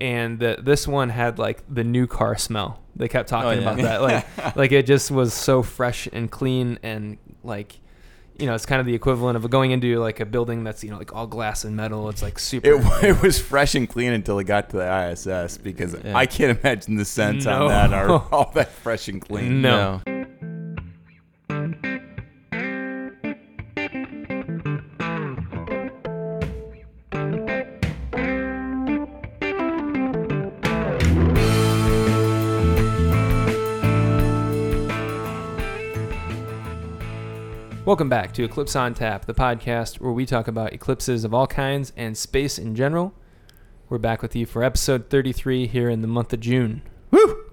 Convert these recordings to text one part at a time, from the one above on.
and the, this one had like the new car smell. They kept oh, talking yeah. about that, like like it just was so fresh and clean and like. You know, it's kind of the equivalent of going into like a building that's you know like all glass and metal. It's like super. It, it was fresh and clean until it got to the ISS because Yeah. I can't imagine the scents No. on that are all that fresh and clean. No. Welcome back to Eclipse on Tap, the podcast where we talk about eclipses of all kinds and space in general. We're back with you for episode 33 here in the month of June. Woo!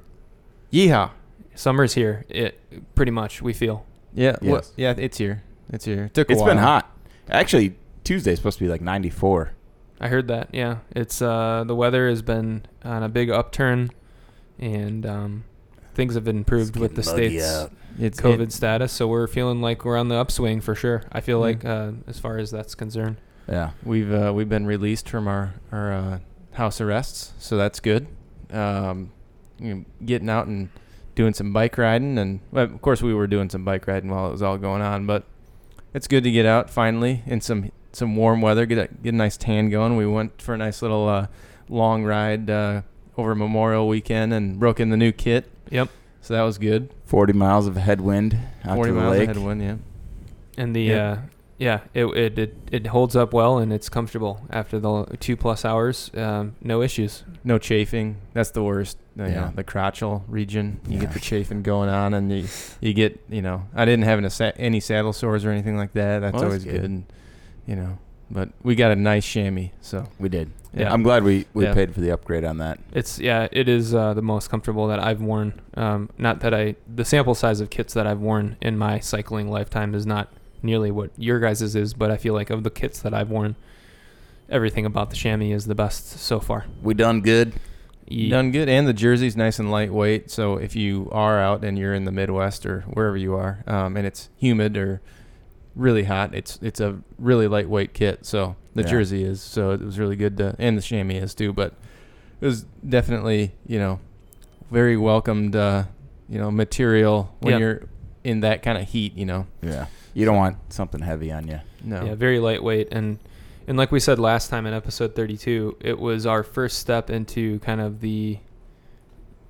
Yeehaw. Summer's here, it pretty much we feel. Yeah. Yes. Well, yeah. It's here. It's here. It took a It's while. been hot. Actually, Tuesday's supposed to be like 94. I heard that. Yeah, it's uh the weather has been on a big upturn, and um, things have improved with the state's out. It's COVID it- status. So we're feeling like we're on the upswing for sure. I feel Yeah. like uh, as far as that's concerned. Yeah. we've uh, we've been released from our our uh, house arrests, so that's good. Um, you know, getting out and doing some bike riding, and well, of course we were doing some bike riding while it was all going on. But it's good to get out finally in some some warm weather, get a, get a nice tan going. We went for a nice little uh, long ride uh, over Memorial Weekend and broke in the new kit. Yep. So that was good. 40 miles of headwind out Forty to the miles lake. ahead one, yeah. And the Yeah. uh, yeah, it, it it it holds up well and it's comfortable after the two plus hours. Um, no issues. No chafing. That's the worst. You Yeah. know, the crotchal region. You Yeah. get the chafing going on, and you you get you know. I didn't have any, sa- any saddle sores or anything like that. That's Well, that's always good. good. And, you know, but we got a nice chamois. So We did. Yeah. I'm glad we, we Yeah. paid for the upgrade on that. It's yeah, it is uh, the most comfortable that I've worn. Um, not that I the sample size of kits that I've worn in my cycling lifetime is not nearly what your guys' is, but I feel like of the kits that I've worn, everything about the chamois is the best so far. We done good. Ye- done good, and the jersey's nice and lightweight. So if you are out and you're in the Midwest or wherever you are, um, and it's humid or really hot, it's it's a really lightweight kit. So the Yeah. jersey is. So it was really good to, and the chamois is too. But it was definitely you know very welcomed uh, you know material when Yeah. you're in that kind of heat. You know, Yeah. You don't want something heavy on you. no, Yeah, very lightweight and and like we said last time in episode 32, it was our first step into kind of the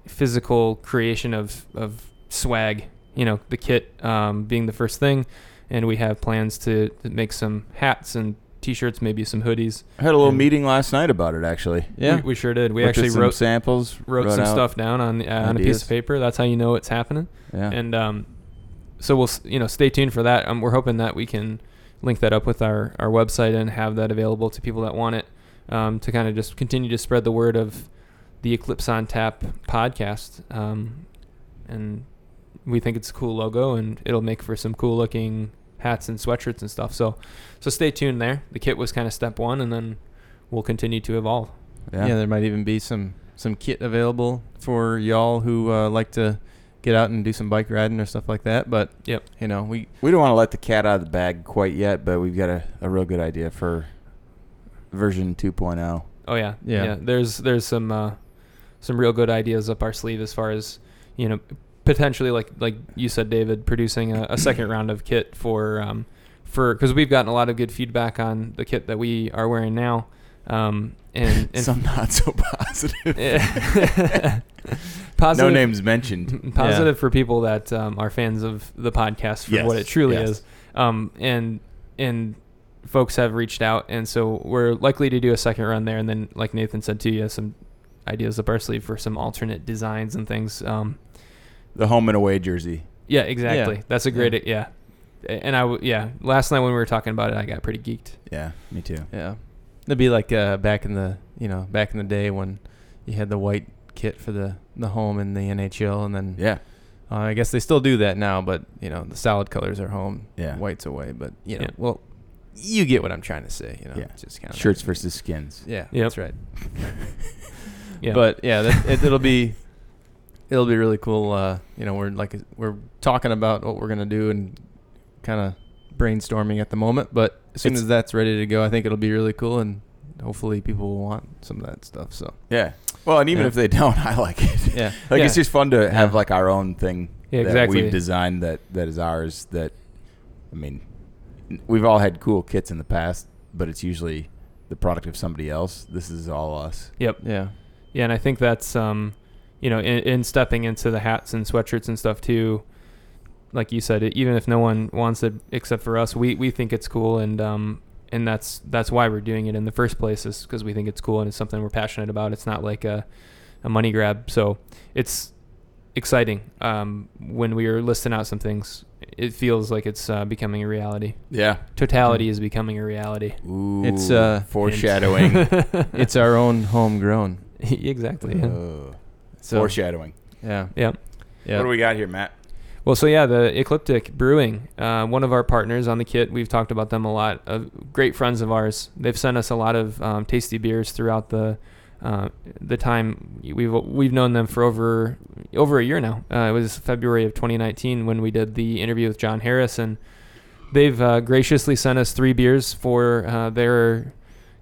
physical creation of of swag. You know, the kit um, being the first thing, and we have plans to, to make some hats and t-shirts, maybe some hoodies. I had a little And- meeting last night about it, actually. yeah. we, we sure did. We Looked at actually some wrote samples, wrote, some out- stuff down on uh, on a piece ideas. of paper. That's how you know it's happening. Yeah. And um, so we'll s- you know stay tuned for that. Um, we're hoping that we can link that up with our our website and have that available to people that want it um, to kind of just continue to spread the word of the Eclipse on Tap podcast. Um, and we think it's a cool logo and it'll make for some cool looking hats and sweatshirts and stuff. So so stay tuned there. The kit was kind of step one, and then we'll continue to evolve. yeah, There might even be some some kit available for y'all who uh, like to get out and do some bike riding or stuff like that. But Yep. you know, we We don't want to let the cat out of the bag quite yet, but we've got a, a real good idea for version oh. 2.0. Oh yeah, Yeah. There's there's some uh, some real good ideas up our sleeve as far as you know potentially like like you said, David, producing a, a second round of kit for um, for because we've gotten a lot of good feedback on the kit that we are wearing now. Um, and, and Some not so positive. positive, No names mentioned. positive for people that um, are fans of the podcast for what it truly yes. is. Um, and and folks have reached out, and so we're likely to do a second run there. And then, like Nathan said too, you have some ideas up our sleeve for some alternate designs and things. Um, The home and away jersey. yeah, exactly. Yeah. That's a great yeah. And I w- yeah, last night when we were talking about it, I got pretty geeked. Yeah, me too. yeah, it'd be like uh, back in the you know back in the day when you had the white kit for the the home in the NHL, and then Yeah. uh, I guess they still do that now, but you know the solid colors are home, Yeah. whites away. But you know, Yeah. well, you get what I'm trying to say. You know, Yeah. Just kind of Shirts versus skins. Yeah, Yep. that's right. Yeah, But yeah, that, it, it'll be it'll be really cool. Uh, you know, we're like we're talking about what we're gonna do and kind of brainstorming at the moment. But as soon It's- as that's ready to go, I think it'll be really cool, and hopefully people will want some of that stuff. So Yeah. Well, and even Yeah. if they don't, I like it. Yeah. like it's just fun to have Yeah. like our own thing Yeah, that exactly. we've designed that that is ours. That I mean, we've all had cool kits in the past, but it's usually the product of somebody else. This is all us. Yep. Yeah. Yeah, and I think that's um, you know, in, in stepping into the hats and sweatshirts and stuff too. Like you said, even if no one wants it except for us, we, we think it's cool, and um, and that's that's why we're doing it in the first place is because we think it's cool and it's something we're passionate about. It's not like a, a money grab. So it's exciting. Um, when we are listing out some things, it feels like it's uh, becoming a reality. Yeah. Totality is becoming a reality. Ooh, It's, uh, foreshadowing. It's our own homegrown. exactly. Yeah. Uh, So foreshadowing. yeah. yeah. Yeah. What do we got here, Matt? Well, so yeah, the Ecliptic Brewing, uh, one of our partners on the kit. We've talked about them a lot. Uh, great friends of ours. They've sent us a lot of um, tasty beers throughout the uh, the time we've we've known them for over over a year now. Uh, it was February of 2019 when we did the interview with John Harris, and they've uh, graciously sent us three beers for uh, their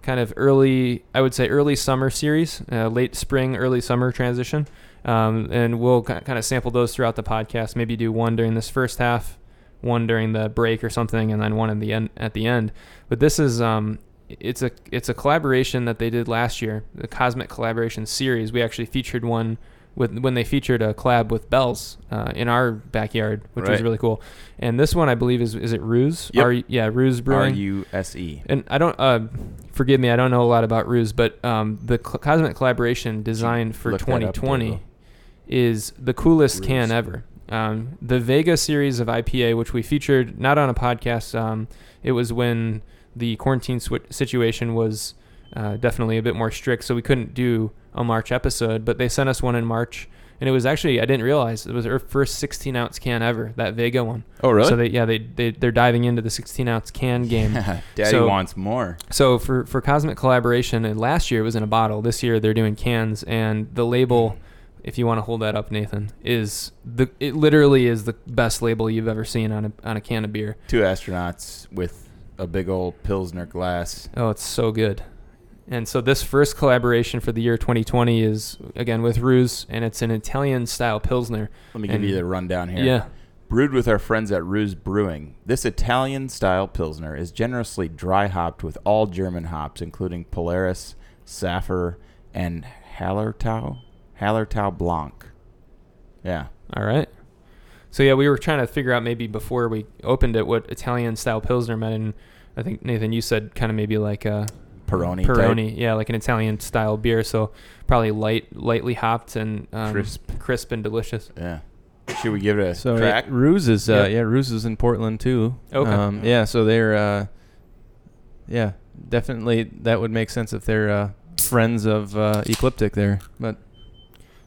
kind of early, I would say, early summer series, uh, late spring, early summer transition. Um, and we'll kind of sample those throughout the podcast. Maybe do one during this first half, one during the break or something, and then one in the end at the end. But this is um, it's a it's a collaboration that they did last year, the Cosmic Collaboration series. We actually featured one with when they featured a collab with Bells uh, in our backyard, which was really cool. And this one, I believe, is is it Ruse? Yep. R- yeah, Ruse R Brewing. U S E. And I don't, uh, forgive me, I don't know a lot about Ruse, but um, the cl- Cosmic Collaboration designed for Look 2020 is the coolest can ever. Um, the Vega series of IPA, which we featured not on a podcast, um, it was when the quarantine swi- situation was uh, definitely a bit more strict, so we couldn't do a March episode. But they sent us one in March, and it was actually I didn't realize it was our first 16 ounce can ever, that Vega one. Oh, really? So they yeah they, they they're diving into the 16 ounce can game. Daddy So- wants more. So for for Cosmic Collaboration, and last year it was in a bottle. This year they're doing cans, and the label, hmm. if you want to hold that up, Nathan, is the it literally is the best label you've ever seen on a on a can of beer. Two astronauts with a big old Pilsner glass. Oh, it's so good. And so this first collaboration for the year 2020 is again with Ruse, and it's an Italian style pilsner. Let me give And- you the rundown here. Yeah, Brewed with our friends at Ruse Brewing, this Italian style Pilsner is generously dry hopped with all German hops, including Polaris, Saphir, and Hallertau. Hallertau Blanc. Yeah. all right. So yeah, we were trying to figure out maybe before we opened it what Italian style pilsner meant, and I think Nathan, you said kind of maybe like a Peroni. type. Peroni, yeah, like an Italian style beer. So probably light, lightly hopped and um, Crisp. crisp and delicious. Yeah. Should we give it a So crack? yeah, Ruse is uh, Yep. yeah Ruse is in Portland too. Okay. Um, yeah, so they're uh, yeah definitely that would make sense if they're uh, friends of uh, Ecliptic there. But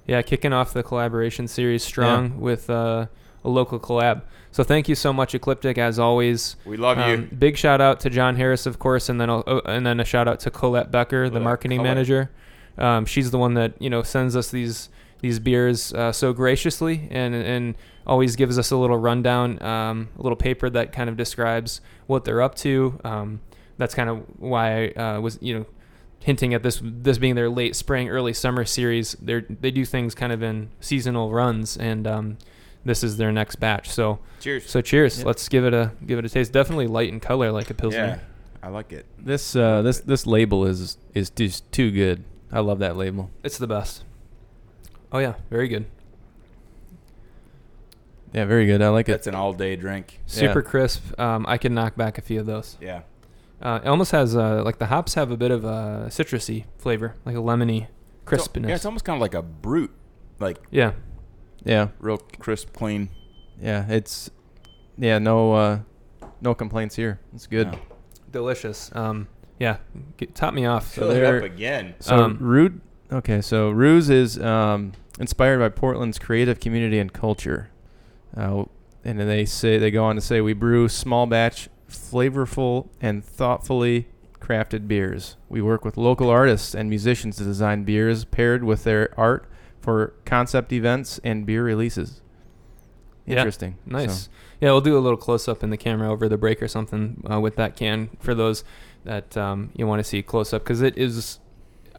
Yeah, kicking off the collaboration series strong with uh, a local collab. So thank you so much, Ecliptic, as always. we love Um, you. Big shout out to John Harris, of course, and then I'll- oh, and then a shout out to Colette Becker, the Colette, marketing Colette. manager. Um, she's the one that you know sends us these these beers uh, so graciously and and always gives us a little rundown, um, a little paper that kind of describes what they're up to. Um, that's kind of why I uh, was you know hinting at this this being their late spring, early summer series. They they do things kind of in seasonal runs, and um, this is their next batch. So Cheers. so cheers. Yeah. Let's give it a give it a taste. Definitely light in color, like a pilsner. yeah. I like it. this uh, this this label is is just too good. I love that label. It's the best. Oh yeah, very good. Yeah, very good. I like That's it. That's an all day drink. Super Yeah. crisp. Um, I can knock back a few of those. Yeah. Uh, it almost has uh, like the hops have a bit of a citrusy flavor, like a lemony crispness. al- crispiness. Yeah, it's almost kind of like a brute. Like yeah, Yeah, real crisp, clean. yeah. It's yeah. No uh, no complaints here. It's good. Yeah. delicious. Um, yeah, get, top me off. So Fill it up again. So Um, Rude. Okay, so Ruse is um, inspired by Portland's creative community and culture, uh, and then they say they go on to say we brew small batch, flavorful and thoughtfully crafted beers. We work with local artists and musicians to design beers paired with their art for concept events and beer releases. Yeah, Interesting. Nice. So, Yeah, we'll do a little close up in the camera over the break or something uh, with that can for those that um, you want to see close up because it is.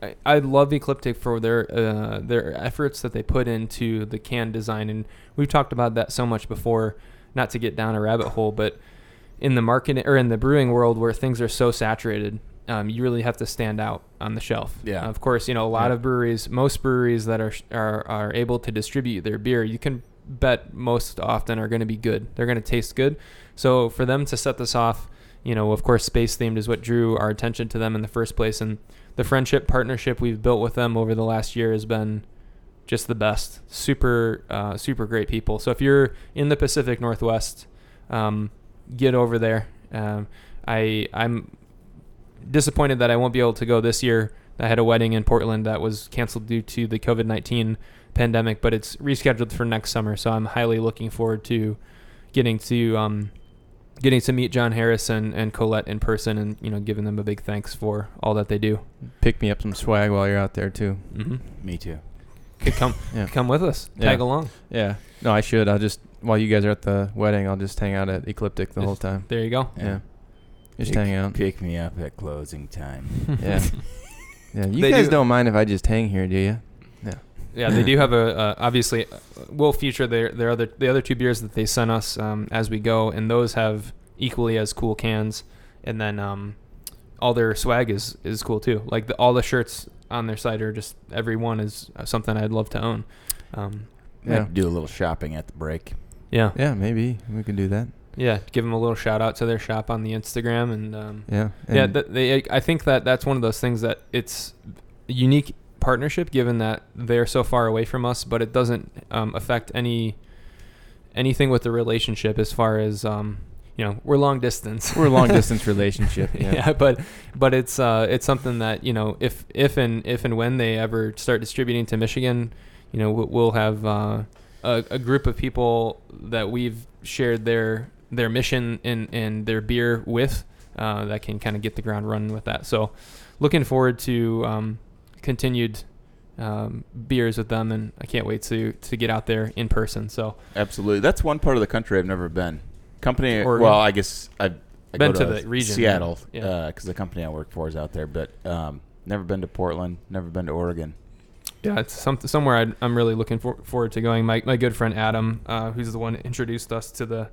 I, I love Ecliptic for their uh, their efforts that they put into the can design, and we've talked about that so much before. Not to get down a rabbit hole, but in the marketing or in the brewing world where things are so saturated, um, you really have to stand out on the shelf. Yeah. Of course, you know a lot Yeah. of breweries, most breweries that are are are able to distribute their beer, you can bet most often are going to be good. They're going to taste good. So for them to set this off, you know, of course, space themed is what drew our attention to them in the first place, and the friendship partnership we've built with them over the last year has been just the best. Super, uh, super great people. So if you're in the Pacific Northwest, um, get over there. Um, I I'm disappointed that I won't be able to go this year. I had a wedding in Portland that was canceled due to the COVID nineteen pandemic, but it's rescheduled for next summer. So I'm highly looking forward to getting to um, getting to meet John Harris and, and Colette in person, and you know, giving them a big thanks for all that they do. Pick me up some swag while you're out there too. Mm-hmm. Me too. Could come Yeah. come with us, Yeah. tag along. Yeah. No, I should. I'll just while you guys are at the wedding, I'll just hang out at Ecliptic the whole time. There you go. Yeah. Just Pick- hang out. Pick me up at closing time. Yeah. Yeah. You They guys do- do, not mind if I just hang here, do you? Yeah, Yeah, they do have a uh, obviously. Uh, we'll feature their their other the other two beers that they sent us um, as we go, and those have equally as cool cans. And then um, all their swag is is cool too. Like the, all the shirts on their site are just every one is uh, something I'd love to own. Um, Yeah. Yeah. Do a little shopping at the break. yeah, Yeah, maybe we can do that. Yeah. Give them a little shout out to their shop on the Instagram and. Um, Yeah. yeah, th- they. I think that that's one of those things that it's a unique partnership, given that they're so far away from us, but it doesn't um, affect any anything with the relationship as far as um, you know we're long distance. we're a long distance relationship. yeah. Yeah. but but it's uh, it's something that you know if if and if and when they ever start distributing to Michigan, you know we- we'll have uh, a, a group of people that we've shared their their mission and and their beer with uh, that can kind of get the ground running with that. So looking forward to um, continued um, beers with them, and I can't wait to to get out there in person. So Absolutely. That's one part of the country I've never been. Company. Oregon? Well, I guess I've I Been go to the region, Seattle, yeah. because the company I work for is out there. But um, never been to Portland. Never been to Oregon. Yeah, it's some, somewhere I'd, I'm really looking for, forward to going. My, my good friend Adam, uh, who's the one that introduced us to the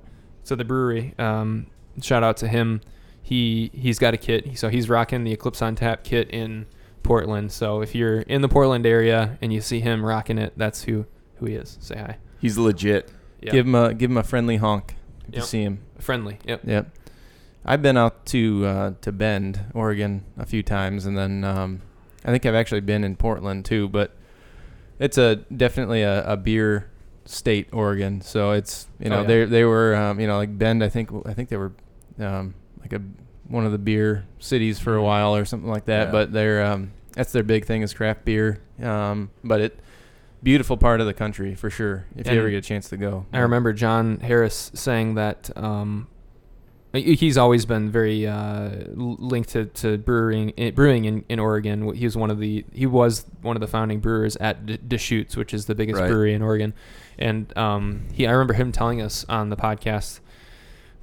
to the brewery. Um, shout out to him. He he's got a kit, so he's rocking the Eclipse on Tap kit in Portland. So if you're in the Portland area and you see him rocking it, that's who who he is. Say hi. He's legit. Yeah. Give him a give him a friendly honk if Yep. you see him. friendly. Yep. Yep. I've been out to uh, to Bend, Oregon, a few times, and then um, I think I've actually been in Portland too. But it's a definitely a, a beer state, Oregon. So it's you Oh, know yeah. they they were um, you know like Bend. I think I think they were um, like a one of the beer cities for a while or something like that. Yeah. But they're um, that's their big thing is craft beer. Um, but it beautiful part of the country for sure. If you ever get a chance to go, I remember John Harris saying that um, he's always been very uh, linked to, to brewing eh, brewing in, in Oregon. He was one of the he was one of the founding brewers at D- Deschutes, which is the biggest Right. brewery in Oregon. And um, he I remember him telling us on the podcast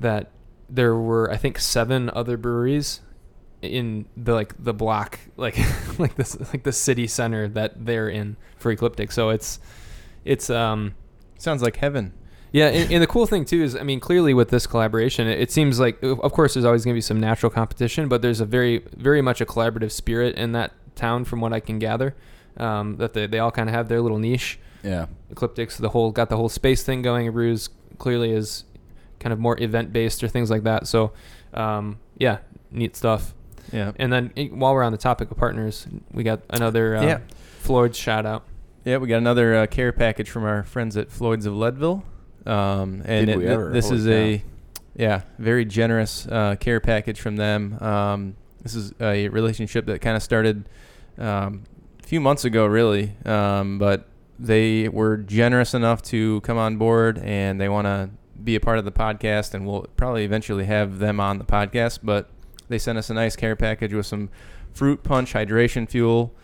that there were I think seven other breweries in the like the block like like this like the city center that they're in for Ecliptic. So it's it's um sounds like heaven. yeah, and, and the cool thing too is, I mean, clearly with this collaboration, it, it seems like, of course, there's always going to be some natural competition, but there's a very, very much a collaborative spirit in that town, from what I can gather. Um, that they, they all kind of have their little niche. Yeah. Ecliptics, the whole got the whole space thing going. Ruse clearly is kind of more event based or things like that. So, um, yeah, neat stuff. Yeah. And then eh, while we're on the topic of partners, we got another uh, Yeah. Floyd's shout out. Yeah, we got another uh, care package from our friends at Floyd's of Leadville. Um, and Did it- we th- ever? this is a yeah, very generous uh, care package from them. Um, this is a relationship that kind of started um, a few months ago, really. Um, but they were generous enough to come on board, and they want to be a part of the podcast, and we'll probably eventually have them on the podcast. But they sent us a nice care package with some fruit punch, hydration fuel,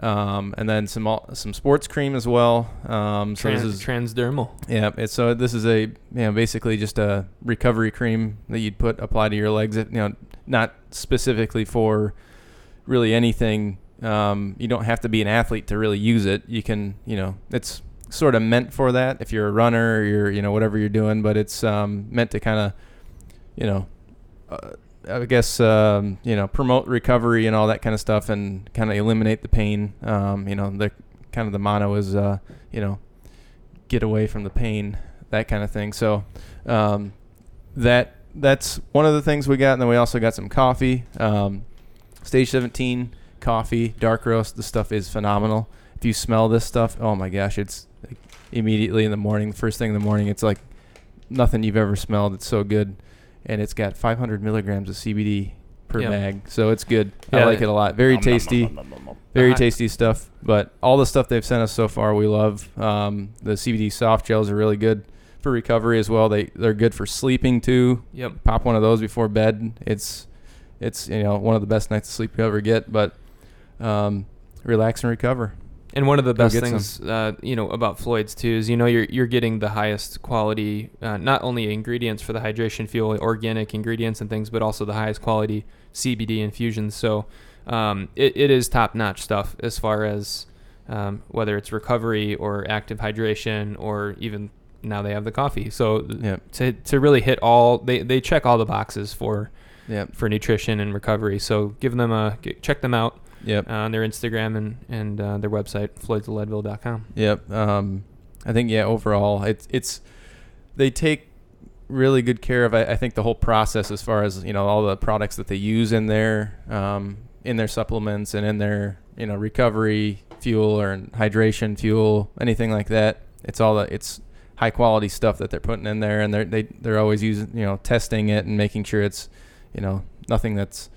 um, and then some some sports cream as well. Um, so Trans, this is transdermal. yeah. It's, so this is a you know basically just a recovery cream that you'd put apply to your legs. You know, not specifically for really anything Um, you don't have to be an athlete to really use it. You can, you know, it's sort of meant for that if you're a runner or you're, you know, whatever you're doing. But it's um, meant to kind of, you know, uh, I guess um, you know promote recovery and all that kind of stuff, and kind of eliminate the pain. Um, you know, the kind of the motto is, uh, you know, get away from the pain, that kind of thing. So um, that that's one of the things we got, and then we also got some coffee. Um, Stage 17 coffee, dark roast. The stuff is phenomenal. If you smell this stuff, oh my gosh, it's like immediately in the morning, first thing in the morning. It's like nothing you've ever smelled. It's so good and it's got 500 milligrams of CBD per Yeah. bag, so it's good. Yeah, I like it- it a lot. Very Nom, nom, tasty, very Uh-huh. tasty stuff. But all the stuff they've sent us so far, we love. Um, the CBD soft gels are really good for recovery as well. They they're good for sleeping too. Yep. Pop one of those before bed. It's it's you know one of the best nights of sleep you ever get. But um, relax and recover. And one of the best things, uh, you know, about Floyd's too is you know you're you're getting the highest quality, uh, not only ingredients for the hydration fuel, organic ingredients and things, but also the highest quality CBD infusions. So um, it, it is top notch stuff as far as um, whether it's recovery or active hydration or even now they have the coffee. So Yep. to to really hit all they they check all the boxes for Yep. for nutrition and recovery. So give them a check them out Yep. uh, on their Instagram and and uh, their website floydsleadville.com. Yep. Um, I think yeah. Overall, it's it's they take really good care of. I, I think the whole process, as far as you know, all the products that they use in their um, in their supplements and in their you know recovery fuel or hydration fuel, anything like that. It's all the it's high quality stuff that they're putting in there, and they're they they're always using you know testing it and making sure it's you know nothing that's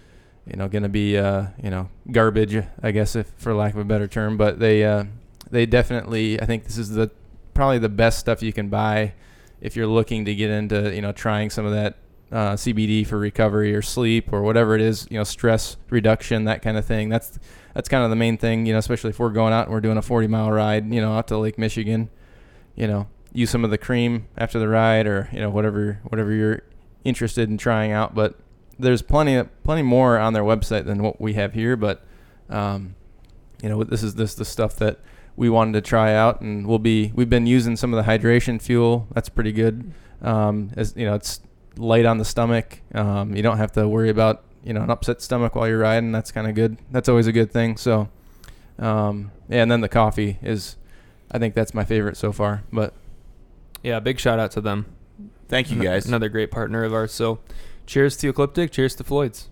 you know going to be uh, you know garbage, I guess, if for lack of a better term. But they uh, they definitely I think this is the probably the best stuff you can buy if you're looking to get into you know trying some of that uh, CBD for recovery or sleep or whatever it is you know stress reduction that kind of thing. That's that's kind of the main thing you know especially if we're going out and we're doing a 40 mile ride you know out to Lake Michigan, you know use some of the cream after the ride or you know whatever whatever you're interested in trying out. But there's plenty plenty more on their website than what we have here. But um, you know this is this the stuff that we wanted to try out, and we'll be we've been using some of the hydration fuel. That's pretty good. Um, as you know, it's light on the stomach. Um, you don't have to worry about you know an upset stomach while you're riding. That's kind of good. That's always a good thing. So um, yeah, and then the coffee is, I think that's my favorite so far. But Yeah, big shout out to them. Thank you guys. Another great partner of ours. So, cheers to Ecliptic. Cheers to Floyd's.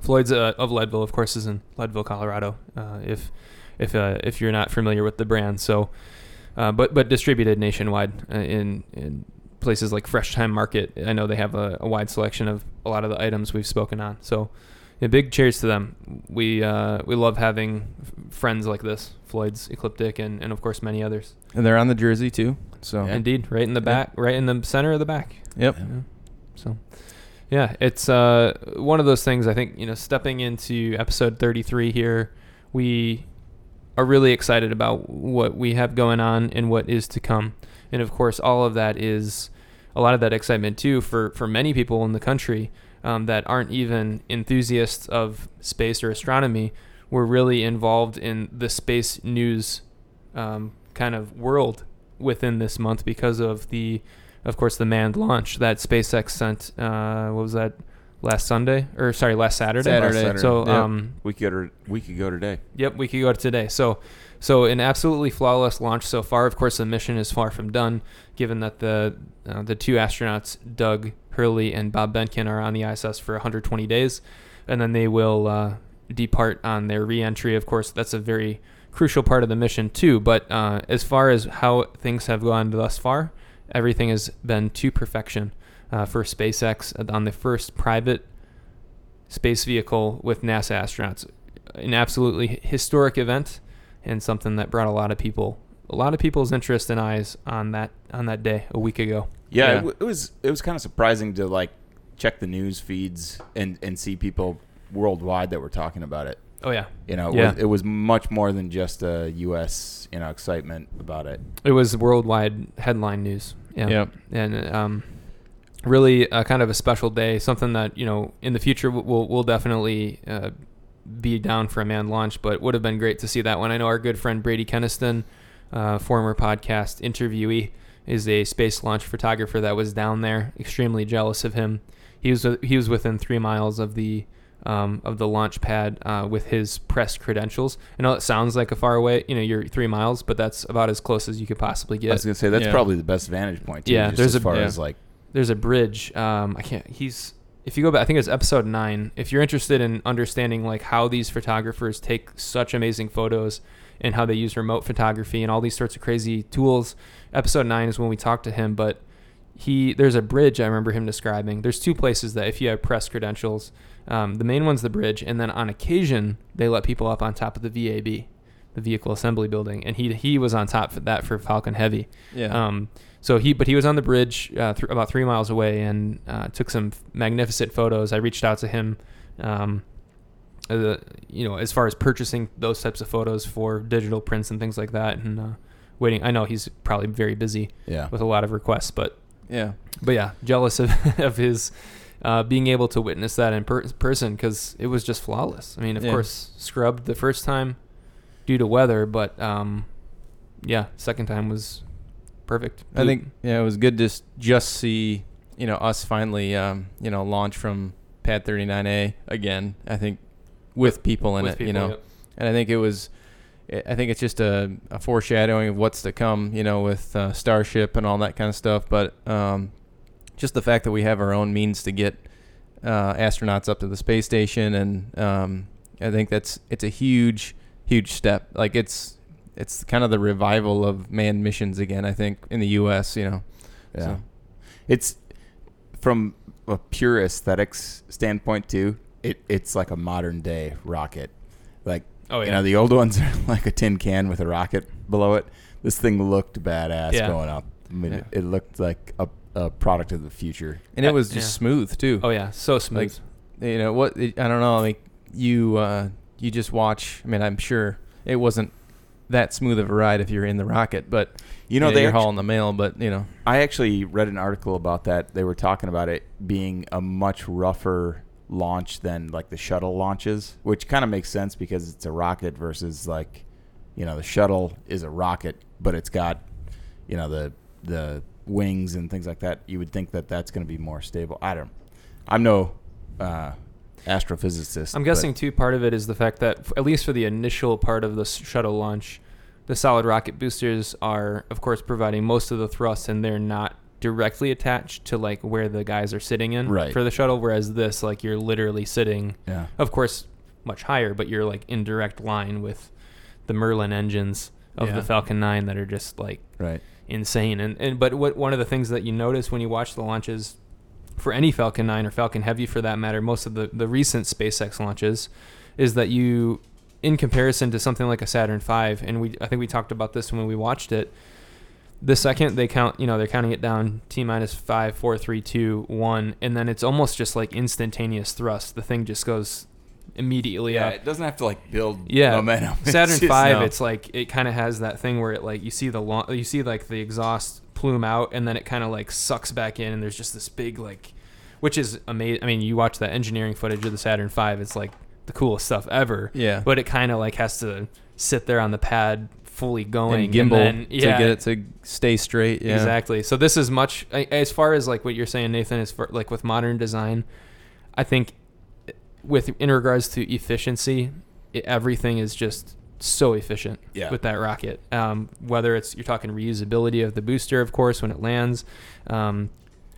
Floyd's uh, of Leadville, of course, is in Leadville, Colorado. Uh, if if uh, if you're not familiar with the brand, so uh, but but distributed nationwide uh, in in places like Fresh Thyme Market. I know they have a, a wide selection of a lot of the items we've spoken on. So, a big cheers to them. We uh, we love having f- friends like this, Floyd's Ecliptic, and, and of course many others. and they're on the jersey too. So Yeah. Indeed, right in the Yeah. back, right in the center of the back. yep. Yeah. So, yeah, it's uh, one of those things. I think you know, stepping into episode 33 here, we are really excited about what we have going on and what is to come. And of course, all of that is a lot of that excitement too for for many people in the country um, that aren't even enthusiasts of space or astronomy. We're really involved in the space news um, kind of world within this month because of the of course, the manned launch that SpaceX sent. Uh, what was that? Last Sunday, or sorry, last Saturday. Saturday. Saturday. So, Yep. um, We could go to, we could go today. yep, we could go to today. So, so an absolutely flawless launch so far. Of course, the mission is far from done, given that the uh, the two astronauts, Doug Hurley and Bob Behnken, are on the ISS for 120 days, and then they will uh, depart on their reentry. Of course, that's a very crucial part of the mission too. But uh, as far as how things have gone thus far, everything has been to perfection uh, for SpaceX on the first private space vehicle with NASA astronauts. An absolutely historic event and something that brought a lot of people, a lot of people's interest and eyes on that on that day a week ago. Yeah, Yeah. It, w- it was it was kind of surprising to like check the news feeds and and see people worldwide that were talking about it. Oh yeah, You know, it, Yeah. was, it was much more than just a U.S. you know excitement about it. it was worldwide headline news. Yeah, Yep. and um, really uh, kind of a special day, something that you know in the future we'll we'll definitely uh, be down for a manned launch, but would have been great to see that one. I know our good friend Brady Kenniston, uh, former podcast interviewee, is a space launch photographer that was down there. Extremely jealous of him. He was he was within three miles of the um, of the launch pad uh, with his press credentials. I know it sounds like a far away, you know, you're three miles, but that's about as close as you could possibly get. I was gonna say that's Yeah. probably the best vantage point. Too, Yeah, just there's as a- far yeah. as like There's a bridge. Um, I can't. He's if you go back, I think it's episode nine. If you're interested in understanding like how these photographers take such amazing photos and how they use remote photography and all these sorts of crazy tools, episode nine is when we talked to him. But he there's a bridge I remember him describing. There's two places that if you have press credentials, um, the main one's the bridge, and then on occasion they let people up on top of the VAB, the Vehicle Assembly Building, and he he was on top of that for Falcon Heavy. Yeah. Um, so he, but he was on the bridge uh, th- about three miles away and uh, took some magnificent photos. I reached out to him, um, uh, you know, as far as purchasing those types of photos for digital prints and things like that, and uh, waiting. I know he's probably very busy yeah. with a lot of requests, but yeah. but yeah, jealous of of his. Uh, being able to witness that in per- person because it was just flawless. I mean, of Yeah. course, scrubbed the first time due to weather, but um, yeah, second time was perfect. I think yeah, it was good to s- just see you know us finally um, you know launch from Pad 39A again. I think with people in With it, you know, yep. and I think it was. I I think it's just a, a foreshadowing of what's to come, you know, with uh, Starship and all that kind of stuff. But um, just the fact that we have our own means to get uh, astronauts up to the space station, and um, I think that's it's a huge, huge step. Like it's it's kind of the revival of manned missions again. I think in the U.S. You know, Yeah. So- It's from a pure aesthetics standpoint too. It it's like a modern day rocket. Like Oh yeah. you know, the old ones are like a tin can with a rocket below it. This thing looked badass Yeah. going up. I mean, Yeah. it, it looked like a, a product of the future. and it was just yeah. smooth too. oh yeah. So smooth. you know what it, I don't know like you uh you just watch I mean I'm sure it wasn't that smooth of a ride if you're in the rocket but You know, yeah, they you're hauling the mail but you know I actually read an article about that. They were talking about it being a much rougher launch than like the shuttle launches, which kind of makes sense because it's a rocket versus like, you know, the shuttle is a rocket, but it's got, you know, the the wings and things like that. You would think that that's going to be more stable. I don't. I'm no uh, astrophysicist. I'm guessing too. Part of it is the fact that f- at least for the initial part of the s- shuttle launch, the solid rocket boosters are, of course, providing most of the thrust, and they're not directly attached to like where the guys are sitting in Right. for the shuttle. Whereas this, like, you're literally sitting, Yeah. of course, much higher, but you're like in direct line with the Merlin engines of Yeah. the Falcon 9 that are just like Right. Insane. And and but what one of the things that you notice when you watch the launches for any Falcon 9 or Falcon Heavy for that matter, most of the the recent SpaceX launches is that you in comparison to something like a Saturn V and we I think we talked about this when we watched it the second they count, you know, they're counting it down T minus five, four, three, two, one, and then it's almost just like instantaneous thrust. The thing just goes immediately Yeah, up. it doesn't have to like build Yeah, momentum. It's Saturn just- Five, no. it's like it kind of has that thing where it like you see the long, you see like the exhaust plume out, and then it kind of like sucks back in, and there's just this big like, which is amazing. I mean, you watch that engineering footage of the Saturn Five, it's like the coolest stuff ever. yeah But it kind of like has to sit there on the pad fully going and gimbal then, yeah, to get it to stay straight yeah Exactly. So this is much as far as like what you're saying, Nathan. Is for like with modern design, I think with in regards to efficiency, it, everything is just so efficient Yeah. with that rocket. Um, whether it's you're talking reusability of the booster, of course, when it lands. Um,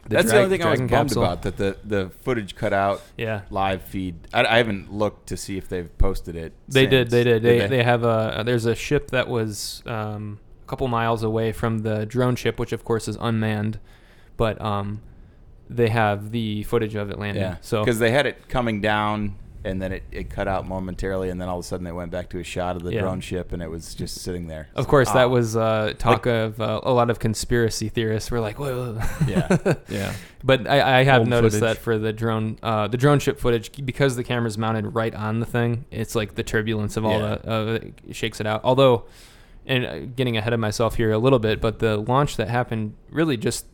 the That's the only thing I was Dragon bummed capsule. about that the the footage cut out Yeah. live feed. I, I haven't looked to see if they've posted it. They did. since. They did. They, they have a. There's a ship that was um, a couple miles away from the drone ship, which of course is unmanned, but um, they have the footage of it landing. yeah. So because they had it coming down and then it, it cut out momentarily and then all of a sudden they went back to a shot of the Yeah. drone ship and it was just sitting there. of course Ah. that was uh, talk of uh, a lot of conspiracy theorists were like, whoa. whoa. Yeah. yeah But I, I have Old noticed footage. that for the drone, uh, the drone ship footage, because the camera's mounted right on the thing, it's like the turbulence of all Yeah. the uh, it shakes it out. Although, and uh, getting ahead of myself here a little bit, but the launch that happened really just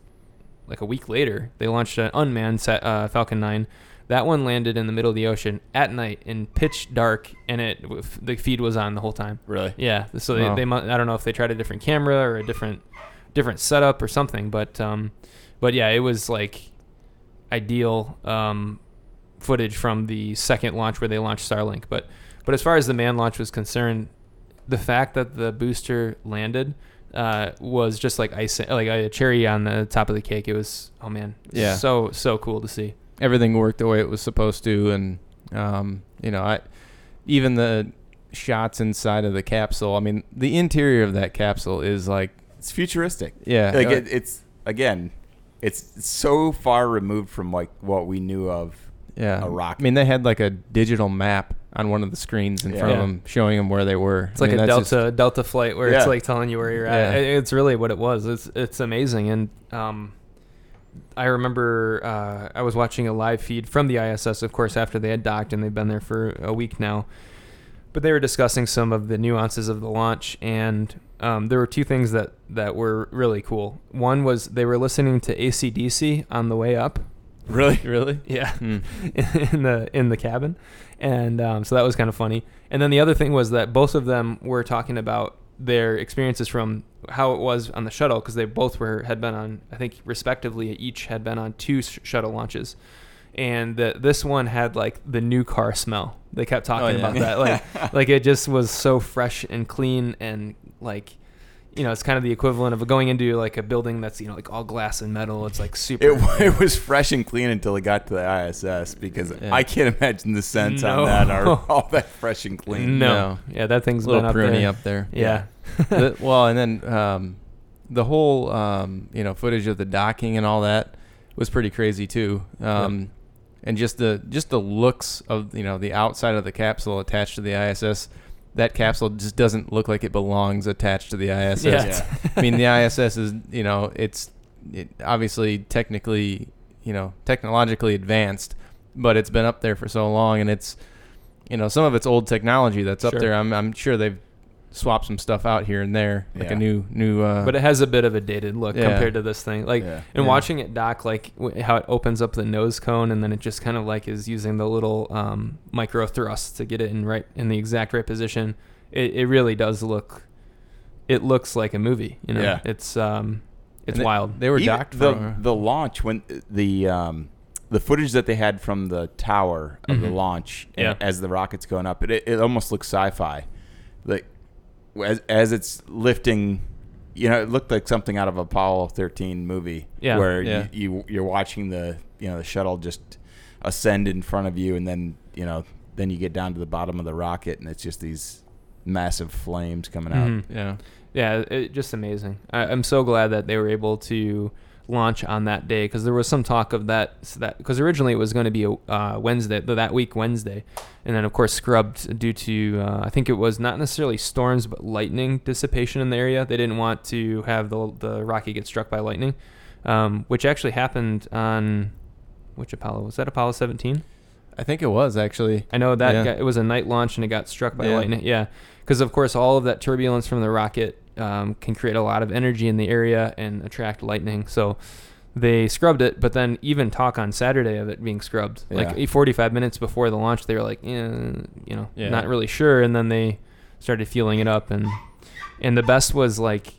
like a week later, they launched an unmanned uh, Falcon 9 That one landed in the middle of the ocean at night in pitch dark, and it the feed was on the whole time. Really? Yeah, so they, Wow. they I don't know if they tried a different camera or a different different setup or something, but um, but yeah, it was like ideal um, footage from the second launch where they launched Starlink. But but as far as the man launch was concerned, the fact that the booster landed uh, was just like ice, like a cherry on the top of the cake. It was oh man, Yeah. so so cool to see. everything worked the way it was supposed to, and um, you know, I even the shots inside of the capsule. I mean, the interior of that capsule is like, It's futuristic. yeah, Like uh, it, it's again, it's so far removed from like what we knew of. yeah. a rocket. I mean, they had like a digital map on one of the screens in front of them, showing them where they were. It's like a Delta Delta flight where Yeah. it's like telling you where you're at. Yeah. It's really what it was. It's it's amazing. And um, I remember uh, I was watching a live feed from the ISS, of course, after they had docked and they've been there for a week now. But they were discussing some of the nuances of the launch, and um, there were two things that that were really cool. One was they were listening to AC/DC on the way up. Really? Really? Yeah Hmm. in the in the cabin, and um, so that was kind of funny. And then the other thing was that both of them were talking about their experiences from how it was on the shuttle because they both were had been on I think respectively each had been on two sh- shuttle launches, and the, this one had like the new car smell. They kept talking yeah. about that like like it just was so fresh and clean and like. You know, it's kind of the equivalent of going into like a building that's you know like all glass and metal. It's like super. It, it was fresh and clean until it got to the ISS because Yeah. I can't imagine the scents No. on that are all that fresh and clean. no. No. yeah, that thing's a little been up pruny there. up there. Yeah. The- well, and then um, the whole um, you know footage of the docking and all that was pretty crazy too. Um, And just the just the looks of you know the outside of the capsule attached to the ISS. That capsule just doesn't look like it belongs attached to the ISS. Yeah. Yeah. I mean, the ISS is you know it's it obviously technically you know technologically advanced, but it's been up there for so long, and it's you know some of it's old technology that's up Sure. there. I'm I'm sure they've swapped some stuff out here and there, like Yeah. a new new. Uh, but it has a bit of a dated look Yeah. compared to this thing. Like, Yeah. and Yeah. watching it dock, like w- how it opens up the nose cone, and then it just kind of like is using the little um, micro thrusts to get it in right in the exact right position. It, it really does look. It looks like a movie. You know, Yeah. it's um, it's they- wild. They were Even docked the for. the launch when the um, the footage that they had from the tower of the Mhm. launch Yeah. as the rocket's going up, it it almost looks sci-fi, like as as it's lifting. You know, it looked like something out of a Apollo 13 movie, Yeah. where Yeah. You, you you're watching the you know the shuttle just ascend in front of you, and then you know then you get down to the bottom of the rocket, and it's just these massive flames coming out. Mhm. yeah. Yeah, it, just amazing. I, I'm so glad that they were able to launch on that day because there was some talk of that so that because originally it was going to be a uh, Wednesday th- that week Wednesday, and then of course scrubbed due to uh, I think it was not necessarily storms but lightning dissipation in the area. They didn't want to have the the rocket get struck by lightning, um, which actually happened on which Apollo was that Apollo 17? I think it was actually. I know that Yeah. got, it was a night launch and it got struck by Yeah. lightning. Yeah, because of course all of that turbulence from the rocket um, can create a lot of energy in the area and attract lightning. So they scrubbed it, but then even talk on Saturday of it being scrubbed. Yeah. Like 45 minutes before the launch, they were like, eh, you know, Yeah. not really sure, and then they started fueling it up, and and the best was like.